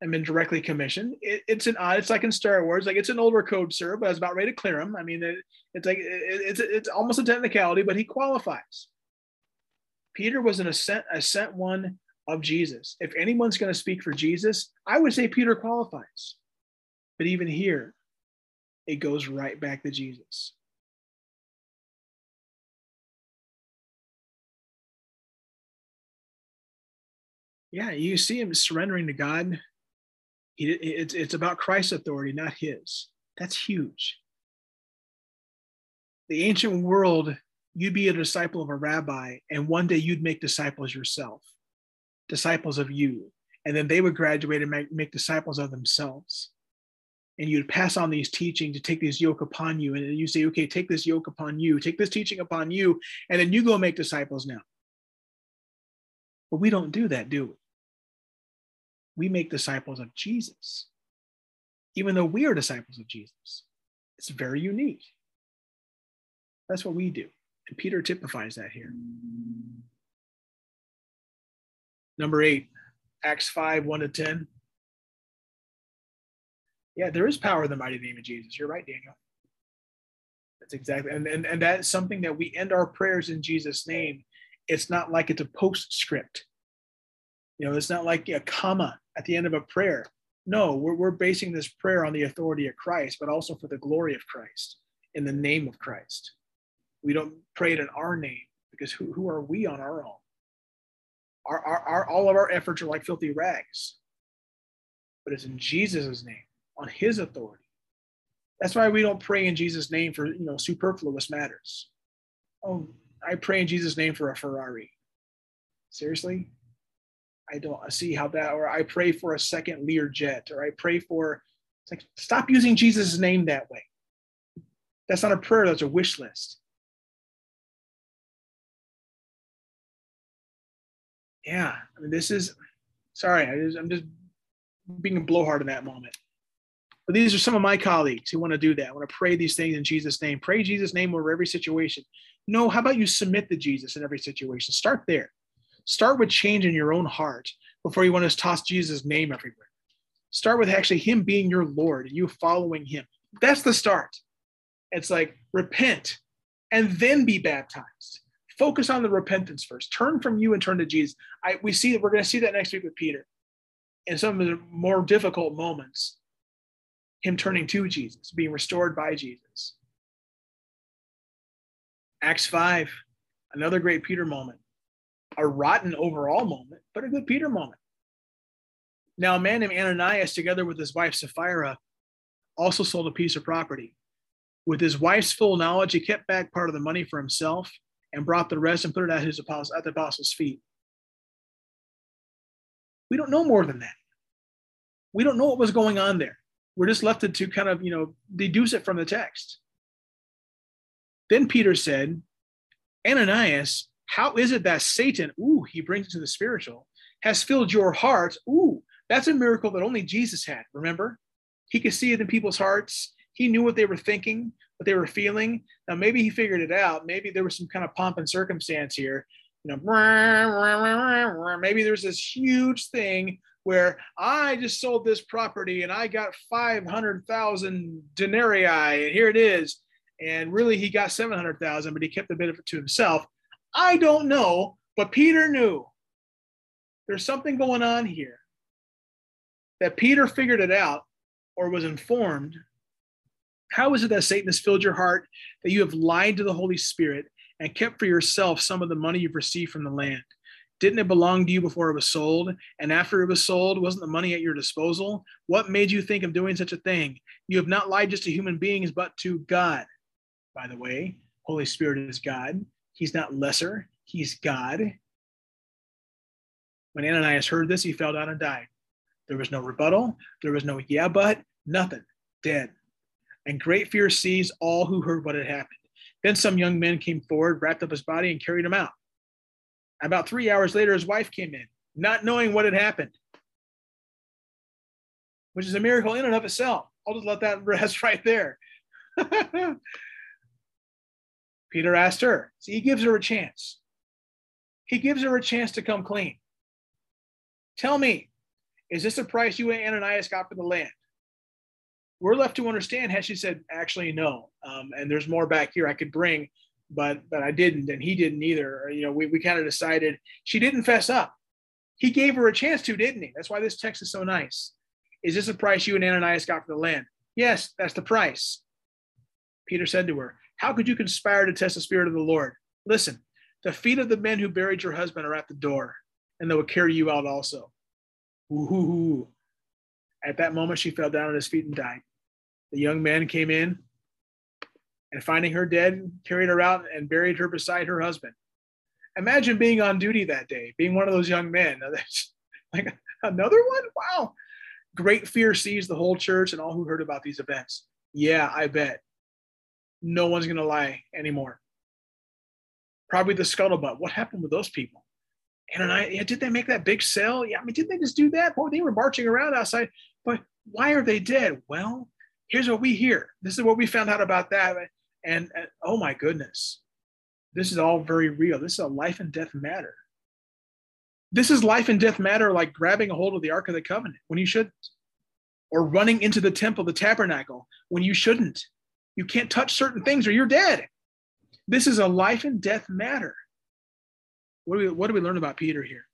and been directly commissioned. It, it's an odd, it's like in Star Wars, like it's an older code, sir, but I was about ready to clear him. I mean, it, it's like it, it's it's almost a technicality, but he qualifies. Peter was an ascent, ascent one of Jesus. If anyone's going to speak for Jesus, I would say Peter qualifies. But even here, it goes right back to Jesus. Yeah, you see him surrendering to God. It's, it's about Christ's authority, not his. That's huge. The ancient world you'd be a disciple of a rabbi, and one day you'd make disciples yourself, disciples of you. And then they would graduate and make, make disciples of themselves. And you'd pass on these teachings to take this yoke upon you. And you say, okay, take this yoke upon you, take this teaching upon you, and then you go make disciples now. But we don't do that, do we? We make disciples of Jesus, even though we are disciples of Jesus. It's very unique. That's what we do. And Peter typifies that here. Number eight, Acts 5 1 to 10. Yeah, there is power in the mighty name of Jesus. You're right, Daniel. That's exactly, and, and, and that's something that we end our prayers in Jesus' name. It's not like it's a postscript. You know, it's not like a comma at the end of a prayer. No, we're, we're basing this prayer on the authority of Christ, but also for the glory of Christ in the name of Christ. We don't pray it in our name because who, who are we on our own? Our, our, our, all of our efforts are like filthy rags, but it's in Jesus' name, on his authority. That's why we don't pray in Jesus' name for you know superfluous matters. Oh, I pray in Jesus' name for a Ferrari. Seriously? I don't see how that, or I pray for a second Lear jet, or I pray for, it's like, stop using Jesus' name that way. That's not a prayer, that's a wish list. yeah, I mean, this is sorry, I just, I'm just being a blowhard in that moment. But these are some of my colleagues who want to do that. I want to pray these things in Jesus' name. Pray Jesus' name over every situation. No, how about you submit to Jesus in every situation? Start there. Start with change in your own heart before you want to toss Jesus' name everywhere. Start with actually Him being your Lord and you following Him. That's the start. It's like repent and then be baptized focus on the repentance first. Turn from you and turn to Jesus. I, we see that we're going to see that next week with Peter. In some of the more difficult moments, him turning to Jesus, being restored by Jesus. Acts 5, another great Peter moment. A rotten overall moment, but a good Peter moment. Now, a man named Ananias, together with his wife Sapphira, also sold a piece of property. With his wife's full knowledge, he kept back part of the money for himself and brought the rest and put it at his apostles at the apostles' feet. We don't know more than that. We don't know what was going on there. We're just left to kind of, you know, deduce it from the text. Then Peter said, Ananias, how is it that Satan, ooh, he brings it to the spiritual, has filled your heart? Ooh, that's a miracle that only Jesus had, remember? He could see it in people's hearts. He knew what they were thinking what they were feeling. Now maybe he figured it out. Maybe there was some kind of pomp and circumstance here. You know, maybe there's this huge thing where I just sold this property and I got 500,000 denarii and here it is. And really he got 700,000, but he kept the bit of it to himself. I don't know, but Peter knew there's something going on here that Peter figured it out or was informed how is it that Satan has filled your heart, that you have lied to the Holy Spirit and kept for yourself some of the money you've received from the land? Didn't it belong to you before it was sold? And after it was sold, wasn't the money at your disposal? What made you think of doing such a thing? You have not lied just to human beings, but to God. By the way, Holy Spirit is God. He's not lesser, He's God. When Ananias heard this, he fell down and died. There was no rebuttal, there was no yeah, but, nothing, dead and great fear seized all who heard what had happened. Then some young men came forward, wrapped up his body, and carried him out. About three hours later, his wife came in, not knowing what had happened, which is a miracle in and of itself. I'll just let that (laughs) rest right there. (laughs) Peter asked her. See, he gives her a chance. He gives her a chance to come clean. Tell me, is this the price you and Ananias got for the land? we're left to understand had she said actually no um, and there's more back here i could bring but but i didn't and he didn't either you know we, we kind of decided she didn't fess up he gave her a chance to didn't he that's why this text is so nice is this the price you and ananias got for the land yes that's the price peter said to her how could you conspire to test the spirit of the lord listen the feet of the men who buried your husband are at the door and they will carry you out also Ooh. At that moment, she fell down at his feet and died. The young man came in, and finding her dead, carried her out and buried her beside her husband. Imagine being on duty that day, being one of those young men. (laughs) like another one? Wow. Great fear seized the whole church and all who heard about these events. Yeah, I bet. No one's going to lie anymore. Probably the scuttlebutt. What happened with those people? And I, yeah, did they make that big sale? Yeah, I mean, did they just do that? Boy, they were marching around outside. But why are they dead? Well, here's what we hear. This is what we found out about that. And, and oh my goodness, this is all very real. This is a life and death matter. This is life and death matter like grabbing a hold of the Ark of the Covenant when you shouldn't, or running into the temple, the tabernacle, when you shouldn't. You can't touch certain things or you're dead. This is a life and death matter. What do we, what do we learn about Peter here?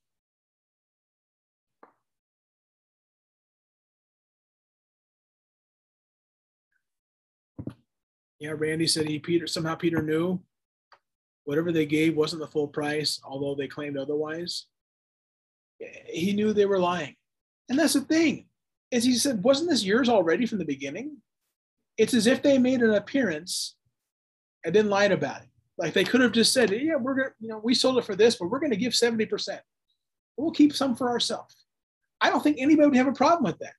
Yeah, Randy said he Peter somehow Peter knew whatever they gave wasn't the full price, although they claimed otherwise. He knew they were lying. And that's the thing. As he said, wasn't this yours already from the beginning? It's as if they made an appearance and then lied about it. Like they could have just said, yeah, we're gonna, you know, we sold it for this, but we're gonna give 70%. We'll keep some for ourselves. I don't think anybody would have a problem with that.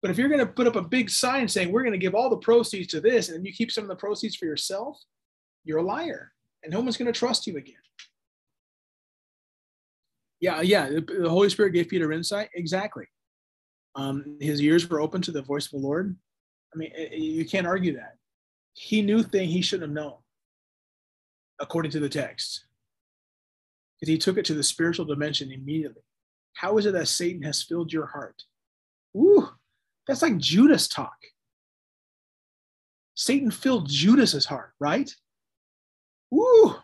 But if you're gonna put up a big sign saying we're gonna give all the proceeds to this and you keep some of the proceeds for yourself, you're a liar and no one's going to trust you again. Yeah, yeah. The Holy Spirit gave Peter insight. Exactly. Um, his ears were open to the voice of the Lord. I mean, eh, eh, you can't argue that. He knew things he shouldn't have known, according to the text, because he took it to the spiritual dimension immediately. How is it that Satan has filled your heart? Ooh, that's like Judas talk. Satan filled Judas's heart, right? Woo!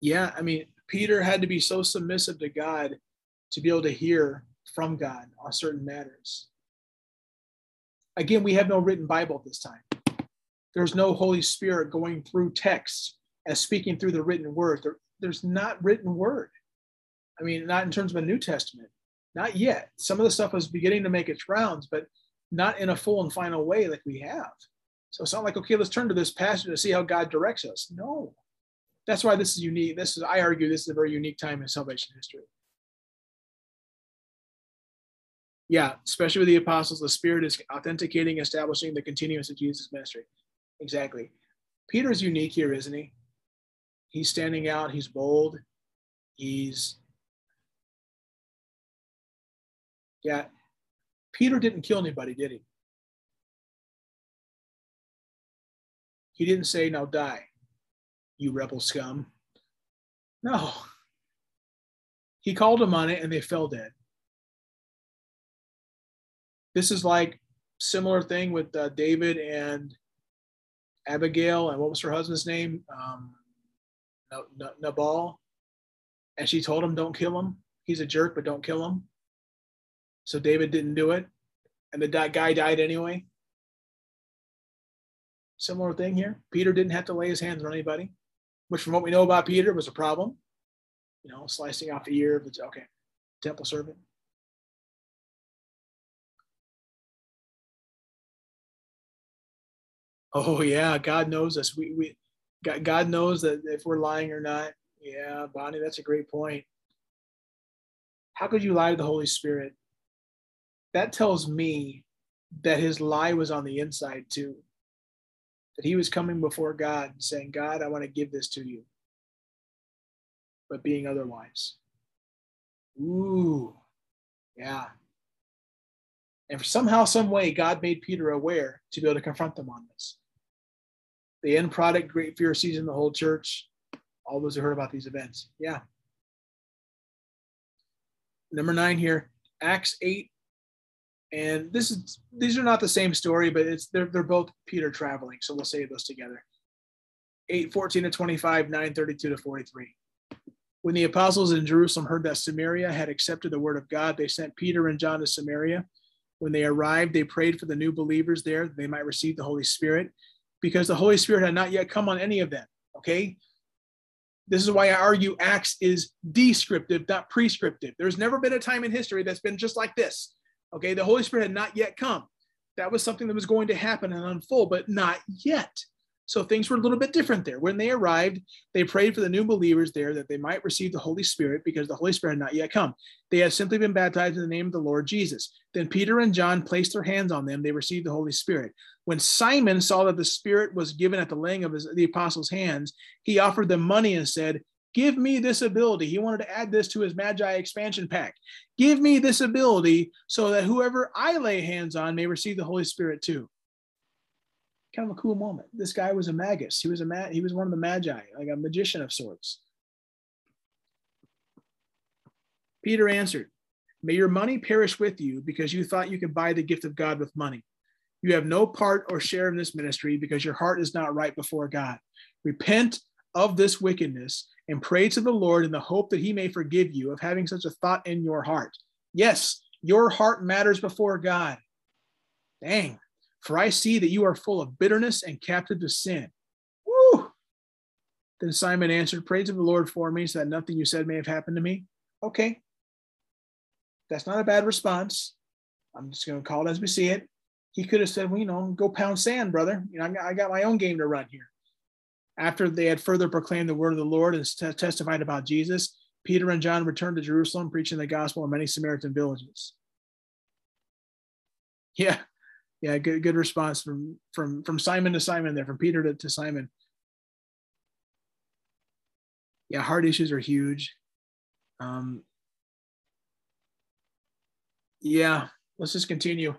Yeah, I mean, Peter had to be so submissive to God to be able to hear from God on certain matters. Again, we have no written Bible this time. There's no Holy Spirit going through text as speaking through the written word. There, there's not written word. I mean, not in terms of a New Testament, not yet. Some of the stuff is beginning to make its rounds, but not in a full and final way like we have. So it's not like, okay, let's turn to this passage to see how God directs us. No. That's why this is unique. This is, I argue, this is a very unique time in salvation history. Yeah, especially with the apostles, the Spirit is authenticating, establishing the continuance of Jesus' ministry. Exactly. Peter's unique here, isn't he? He's standing out, he's bold, he's yeah, Peter didn't kill anybody, did he? He didn't say, now die, you rebel scum. No. He called them on it and they fell dead. This is like similar thing with uh, David and Abigail and what was her husband's name? Um, Nabal. And she told him, don't kill him. He's a jerk, but don't kill him. So David didn't do it, and the guy died anyway. Similar thing here. Peter didn't have to lay his hands on anybody, which, from what we know about Peter, was a problem. You know, slicing off the ear of the okay, temple servant. Oh yeah, God knows us. We we God knows that if we're lying or not. Yeah, Bonnie, that's a great point. How could you lie to the Holy Spirit? that tells me that his lie was on the inside too. That he was coming before God and saying, God, I want to give this to you, but being otherwise. Ooh, yeah. And somehow, some way, God made Peter aware to be able to confront them on this. The end product, great fear season, the whole church, all those who heard about these events. Yeah. Number nine here, Acts 8, and this is these are not the same story, but it's they're they're both Peter traveling. So we'll say those together. 8, 14 to 25, 9, 32 to 43. When the apostles in Jerusalem heard that Samaria had accepted the word of God, they sent Peter and John to Samaria. When they arrived, they prayed for the new believers there that they might receive the Holy Spirit, because the Holy Spirit had not yet come on any of them. Okay. This is why I argue Acts is descriptive, not prescriptive. There's never been a time in history that's been just like this Okay, the Holy Spirit had not yet come. That was something that was going to happen and unfold, but not yet. So things were a little bit different there. When they arrived, they prayed for the new believers there that they might receive the Holy Spirit because the Holy Spirit had not yet come. They had simply been baptized in the name of the Lord Jesus. Then Peter and John placed their hands on them. They received the Holy Spirit. When Simon saw that the Spirit was given at the laying of his, the apostles' hands, he offered them money and said, Give me this ability. He wanted to add this to his Magi expansion pack. Give me this ability so that whoever I lay hands on may receive the Holy Spirit too. Kind of a cool moment. This guy was a magus. He was a ma- he was one of the magi, like a magician of sorts. Peter answered, May your money perish with you because you thought you could buy the gift of God with money. You have no part or share in this ministry because your heart is not right before God. Repent of this wickedness and pray to the Lord in the hope that he may forgive you of having such a thought in your heart. Yes, your heart matters before God. Dang. For I see that you are full of bitterness and captive to sin. Woo! Then Simon answered, Pray to the Lord for me so that nothing you said may have happened to me. Okay. That's not a bad response. I'm just going to call it as we see it. He could have said, well, you know, go pound sand, brother. You know, I got my own game to run here. After they had further proclaimed the word of the Lord and t- testified about Jesus, Peter and John returned to Jerusalem, preaching the gospel in many Samaritan villages. Yeah, yeah, good good response from from from Simon to Simon there, from Peter to, to Simon. Yeah, heart issues are huge. Um, yeah, let's just continue.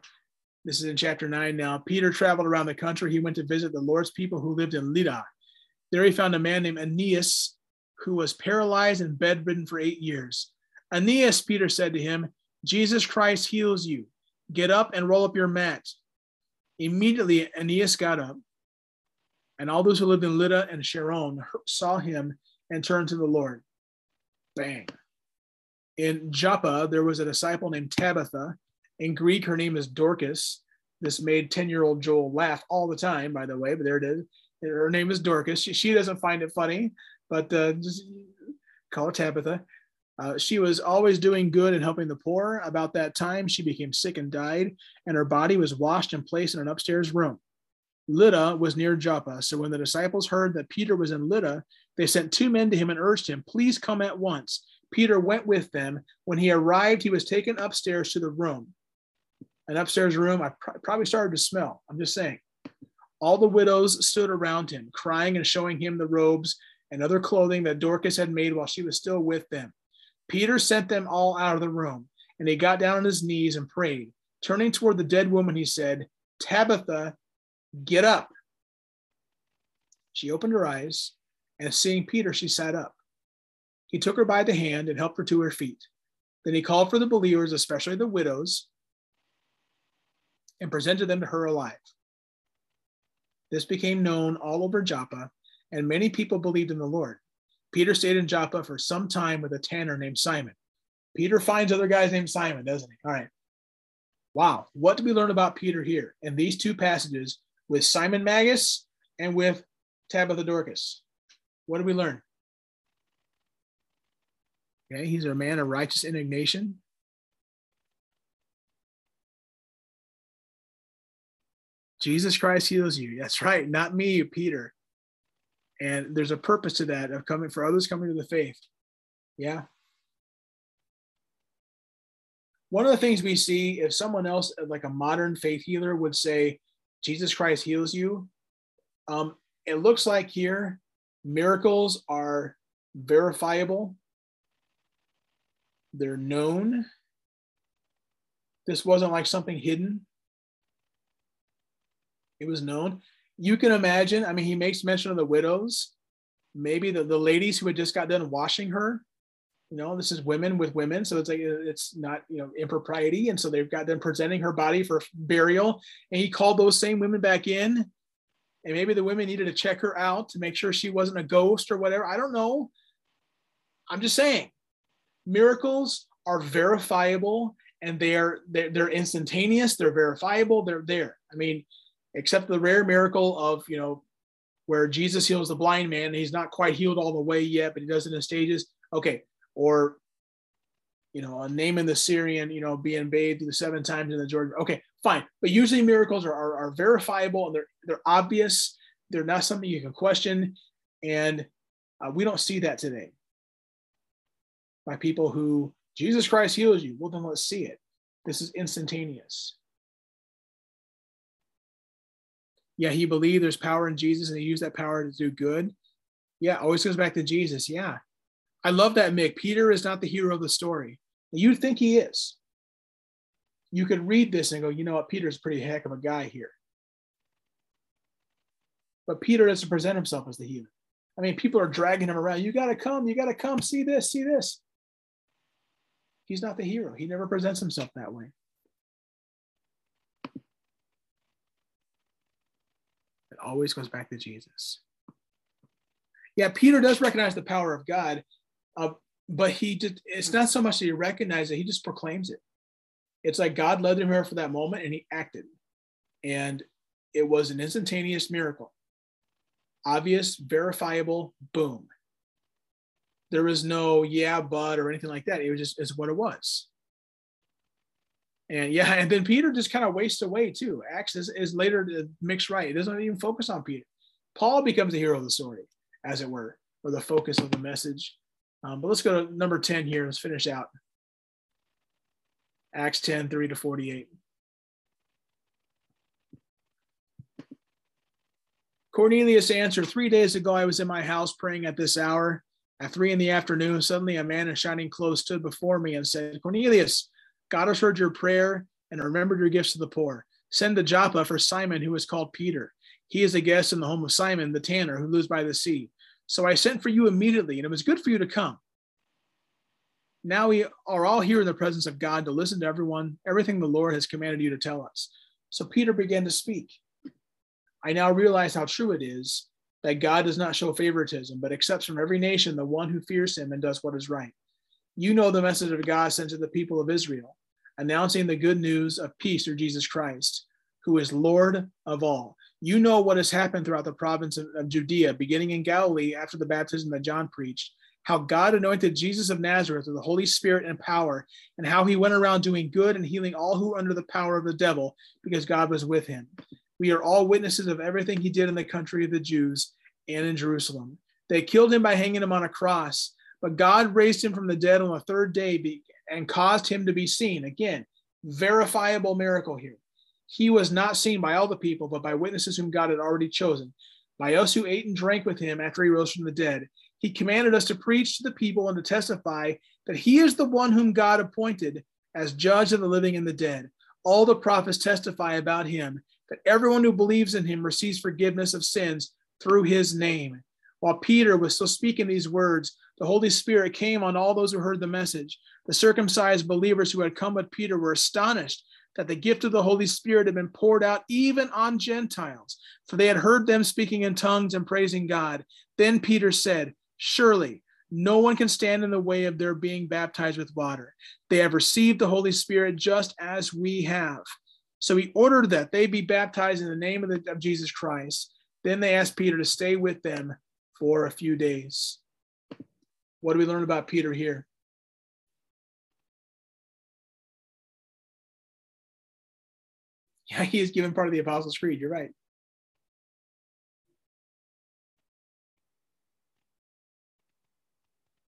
This is in chapter nine now. Peter traveled around the country. He went to visit the Lord's people who lived in Lydda there he found a man named Aeneas who was paralyzed and bedridden for eight years. Aeneas, Peter said to him, Jesus Christ heals you. Get up and roll up your mat. Immediately, Aeneas got up, and all those who lived in Lydda and Sharon saw him and turned to the Lord. Bang. In Joppa, there was a disciple named Tabitha. In Greek, her name is Dorcas. This made 10 year old Joel laugh all the time, by the way, but there it is. Her name is Dorcas. She, she doesn't find it funny, but uh, just call her Tabitha. Uh, she was always doing good and helping the poor. About that time, she became sick and died, and her body was washed and placed in an upstairs room. Lydda was near Joppa, so when the disciples heard that Peter was in Lydda, they sent two men to him and urged him, Please come at once. Peter went with them. When he arrived, he was taken upstairs to the room. An upstairs room, I pr- probably started to smell. I'm just saying. All the widows stood around him, crying and showing him the robes and other clothing that Dorcas had made while she was still with them. Peter sent them all out of the room, and he got down on his knees and prayed. Turning toward the dead woman, he said, Tabitha, get up. She opened her eyes, and seeing Peter, she sat up. He took her by the hand and helped her to her feet. Then he called for the believers, especially the widows, and presented them to her alive. This became known all over Joppa, and many people believed in the Lord. Peter stayed in Joppa for some time with a tanner named Simon. Peter finds other guys named Simon, doesn't he? All right. Wow. What do we learn about Peter here in these two passages with Simon Magus and with Tabitha Dorcas? What do we learn? Okay, he's a man of righteous indignation. Jesus Christ heals you. That's right, not me, Peter. And there's a purpose to that of coming for others coming to the faith. Yeah. One of the things we see, if someone else, like a modern faith healer, would say, Jesus Christ heals you, um, it looks like here miracles are verifiable, they're known. This wasn't like something hidden it was known. You can imagine, I mean, he makes mention of the widows, maybe the, the ladies who had just got done washing her. You know, this is women with women, so it's like uh, it's not you know impropriety, and so they've got them presenting her body for burial. And he called those same women back in, and maybe the women needed to check her out to make sure she wasn't a ghost or whatever. I don't know. I'm just saying, miracles are verifiable and they're they're, they're instantaneous. They're verifiable. They're there. I mean, except the rare miracle of, you know, where Jesus heals the blind man. He's not quite healed all the way yet, but he does it in stages. Okay. Or, you know, a Naaman the Syrian, you know, being bathed the seven times in the Jordan. Okay, fine. But usually miracles are, are, are verifiable and they're they're obvious. They're not something you can question, and uh, we don't see that today. By people who Jesus Christ heals you, well then let's see it. This is instantaneous. Yeah, he believed there's power in Jesus and he used that power to do good. Yeah, always goes back to Jesus. Yeah. I love that, Mick. Peter is not the hero of the story. You'd think he is. You could read this and go, you know what, Peter's pretty heck of a guy here. But Peter doesn't present himself as the hero. I mean, people are dragging him around. You got to come. You got to come. See this. See this. He's not the hero. He never presents himself that way. It always goes back to Jesus. Yeah, Peter does recognize the power of God, uh, but he just, it's not so much that he recognizes it, he just proclaims it. It's like God led him here for that moment and he acted. And it was an instantaneous miracle. Obvious, verifiable, boom. There was no yeah, but or anything like that. It was just is what it was. And yeah, (laughs) and then Peter just kind of wastes away too. Acts is, is later mixed right. It doesn't even focus on Peter. Paul becomes the hero of the story, as it were, or the focus of the message. Um, but let's go to number 10 here. Let's finish out. Acts 10, 3 to 48. Cornelius answered, Three days ago I was in my house praying at this hour. At three in the afternoon, suddenly a man in shining clothes stood before me and said, Cornelius, God has heard your prayer and remembered your gifts to the poor. Send to Joppa for Simon, who is called Peter. He is a guest in the home of Simon, the tanner, who lives by the sea. So I sent for you immediately, and it was good for you to come. Now we are all here in the presence of God to listen to everyone, everything the Lord has commanded you to tell us. So Peter began to speak. I now realize how true it is that God does not show favoritism, but accepts from every nation the one who fears him and does what is right. You know the message of God sent to the people of Israel, announcing the good news of peace through Jesus Christ, who is Lord of all. You know what has happened throughout the province of, of Judea, beginning in Galilee after the baptism that John preached, how God anointed Jesus of Nazareth with the Holy Spirit and power, and how he went around doing good and healing all who were under the power of the devil, because God was with him. We are all witnesses of everything he did in the country of the Jews and in Jerusalem. They killed him by hanging him on a cross, but God raised him from the dead on the third day and caused him to be seen. Again, verifiable miracle here. He was not seen by all the people, but by witnesses whom God had already chosen, by us who ate and drank with him after he rose from the dead. He commanded us to preach to the people and to testify that he is the one whom God appointed as judge of the living and the dead. All the prophets testify about him that everyone who believes in him receives forgiveness of sins through his name. While Peter was still speaking these words, the Holy Spirit came on all those who heard the message. The circumcised believers who had come with Peter were astonished that the gift of the Holy Spirit had been poured out even on Gentiles, for they had heard them speaking in tongues and praising God. Then Peter said, Surely no one can stand in the way of their being baptized with water. They have received the Holy Spirit just as we have. So he ordered that they be baptized in the name of, the, of Jesus Christ. Then they asked Peter to stay with them for a few days. What do we learn about Peter here? (laughs) Yeah, he is given part of the Apostles' Creed. You're right.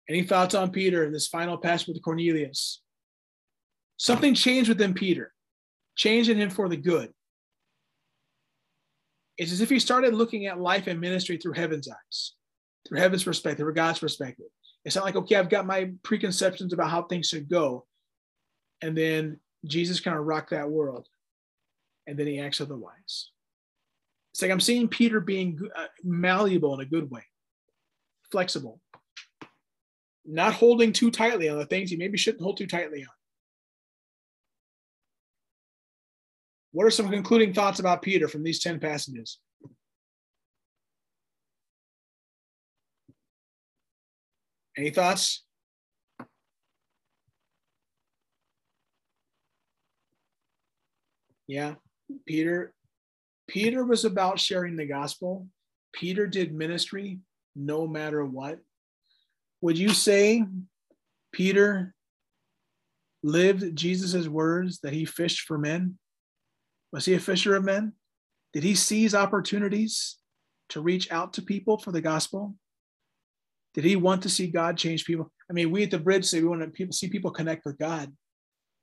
Any thoughts on Peter in this final passage with Cornelius? Something changed within Peter, changed in him for the good. It's as if he started looking at life and ministry through heaven's eyes, through heaven's perspective, or God's perspective. It's not like, okay, I've got my preconceptions about how things should go. And then Jesus kind of rocked that world. And then he acts otherwise. It's like I'm seeing Peter being uh, malleable in a good way, flexible, not holding too tightly on the things he maybe shouldn't hold too tightly on. What are some concluding thoughts about Peter from these 10 passages? Any thoughts? Yeah, Peter Peter was about sharing the gospel. Peter did ministry no matter what. Would you say Peter lived Jesus' words that he fished for men? Was he a fisher of men? Did he seize opportunities to reach out to people for the gospel? Did he want to see God change people? I mean, we at the bridge say we want to people, see people connect with God.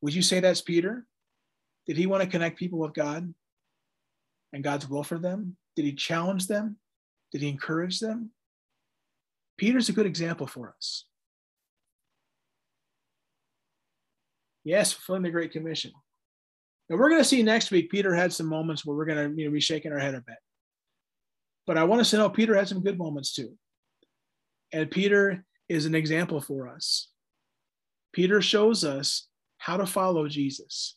Would you say that's Peter? Did he want to connect people with God and God's will for them? Did he challenge them? Did he encourage them? Peter's a good example for us. Yes, fulfilling the Great Commission. And we're going to see next week, Peter had some moments where we're going to you know, be shaking our head a bit. But I want us to know Peter had some good moments too. And Peter is an example for us. Peter shows us how to follow Jesus.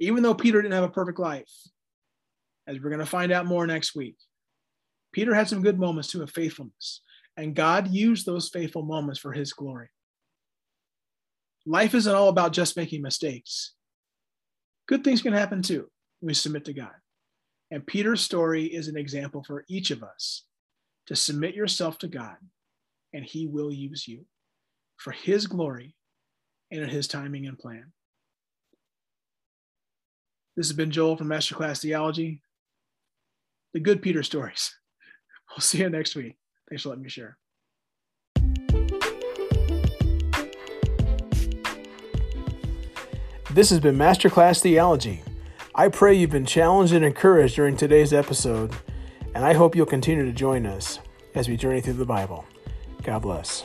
Even though Peter didn't have a perfect life, as we're going to find out more next week, Peter had some good moments too of faithfulness. And God used those faithful moments for his glory. Life isn't all about just making mistakes. Good things can happen too when we submit to God. And Peter's story is an example for each of us to submit yourself to God, and he will use you for his glory and in his timing and plan. This has been Joel from Masterclass Theology. The good Peter stories. (laughs) We'll see you next week. Thanks for letting me share. This has been Masterclass Theology. I pray you've been challenged and encouraged during today's episode, and I hope you'll continue to join us as we journey through the Bible. God bless.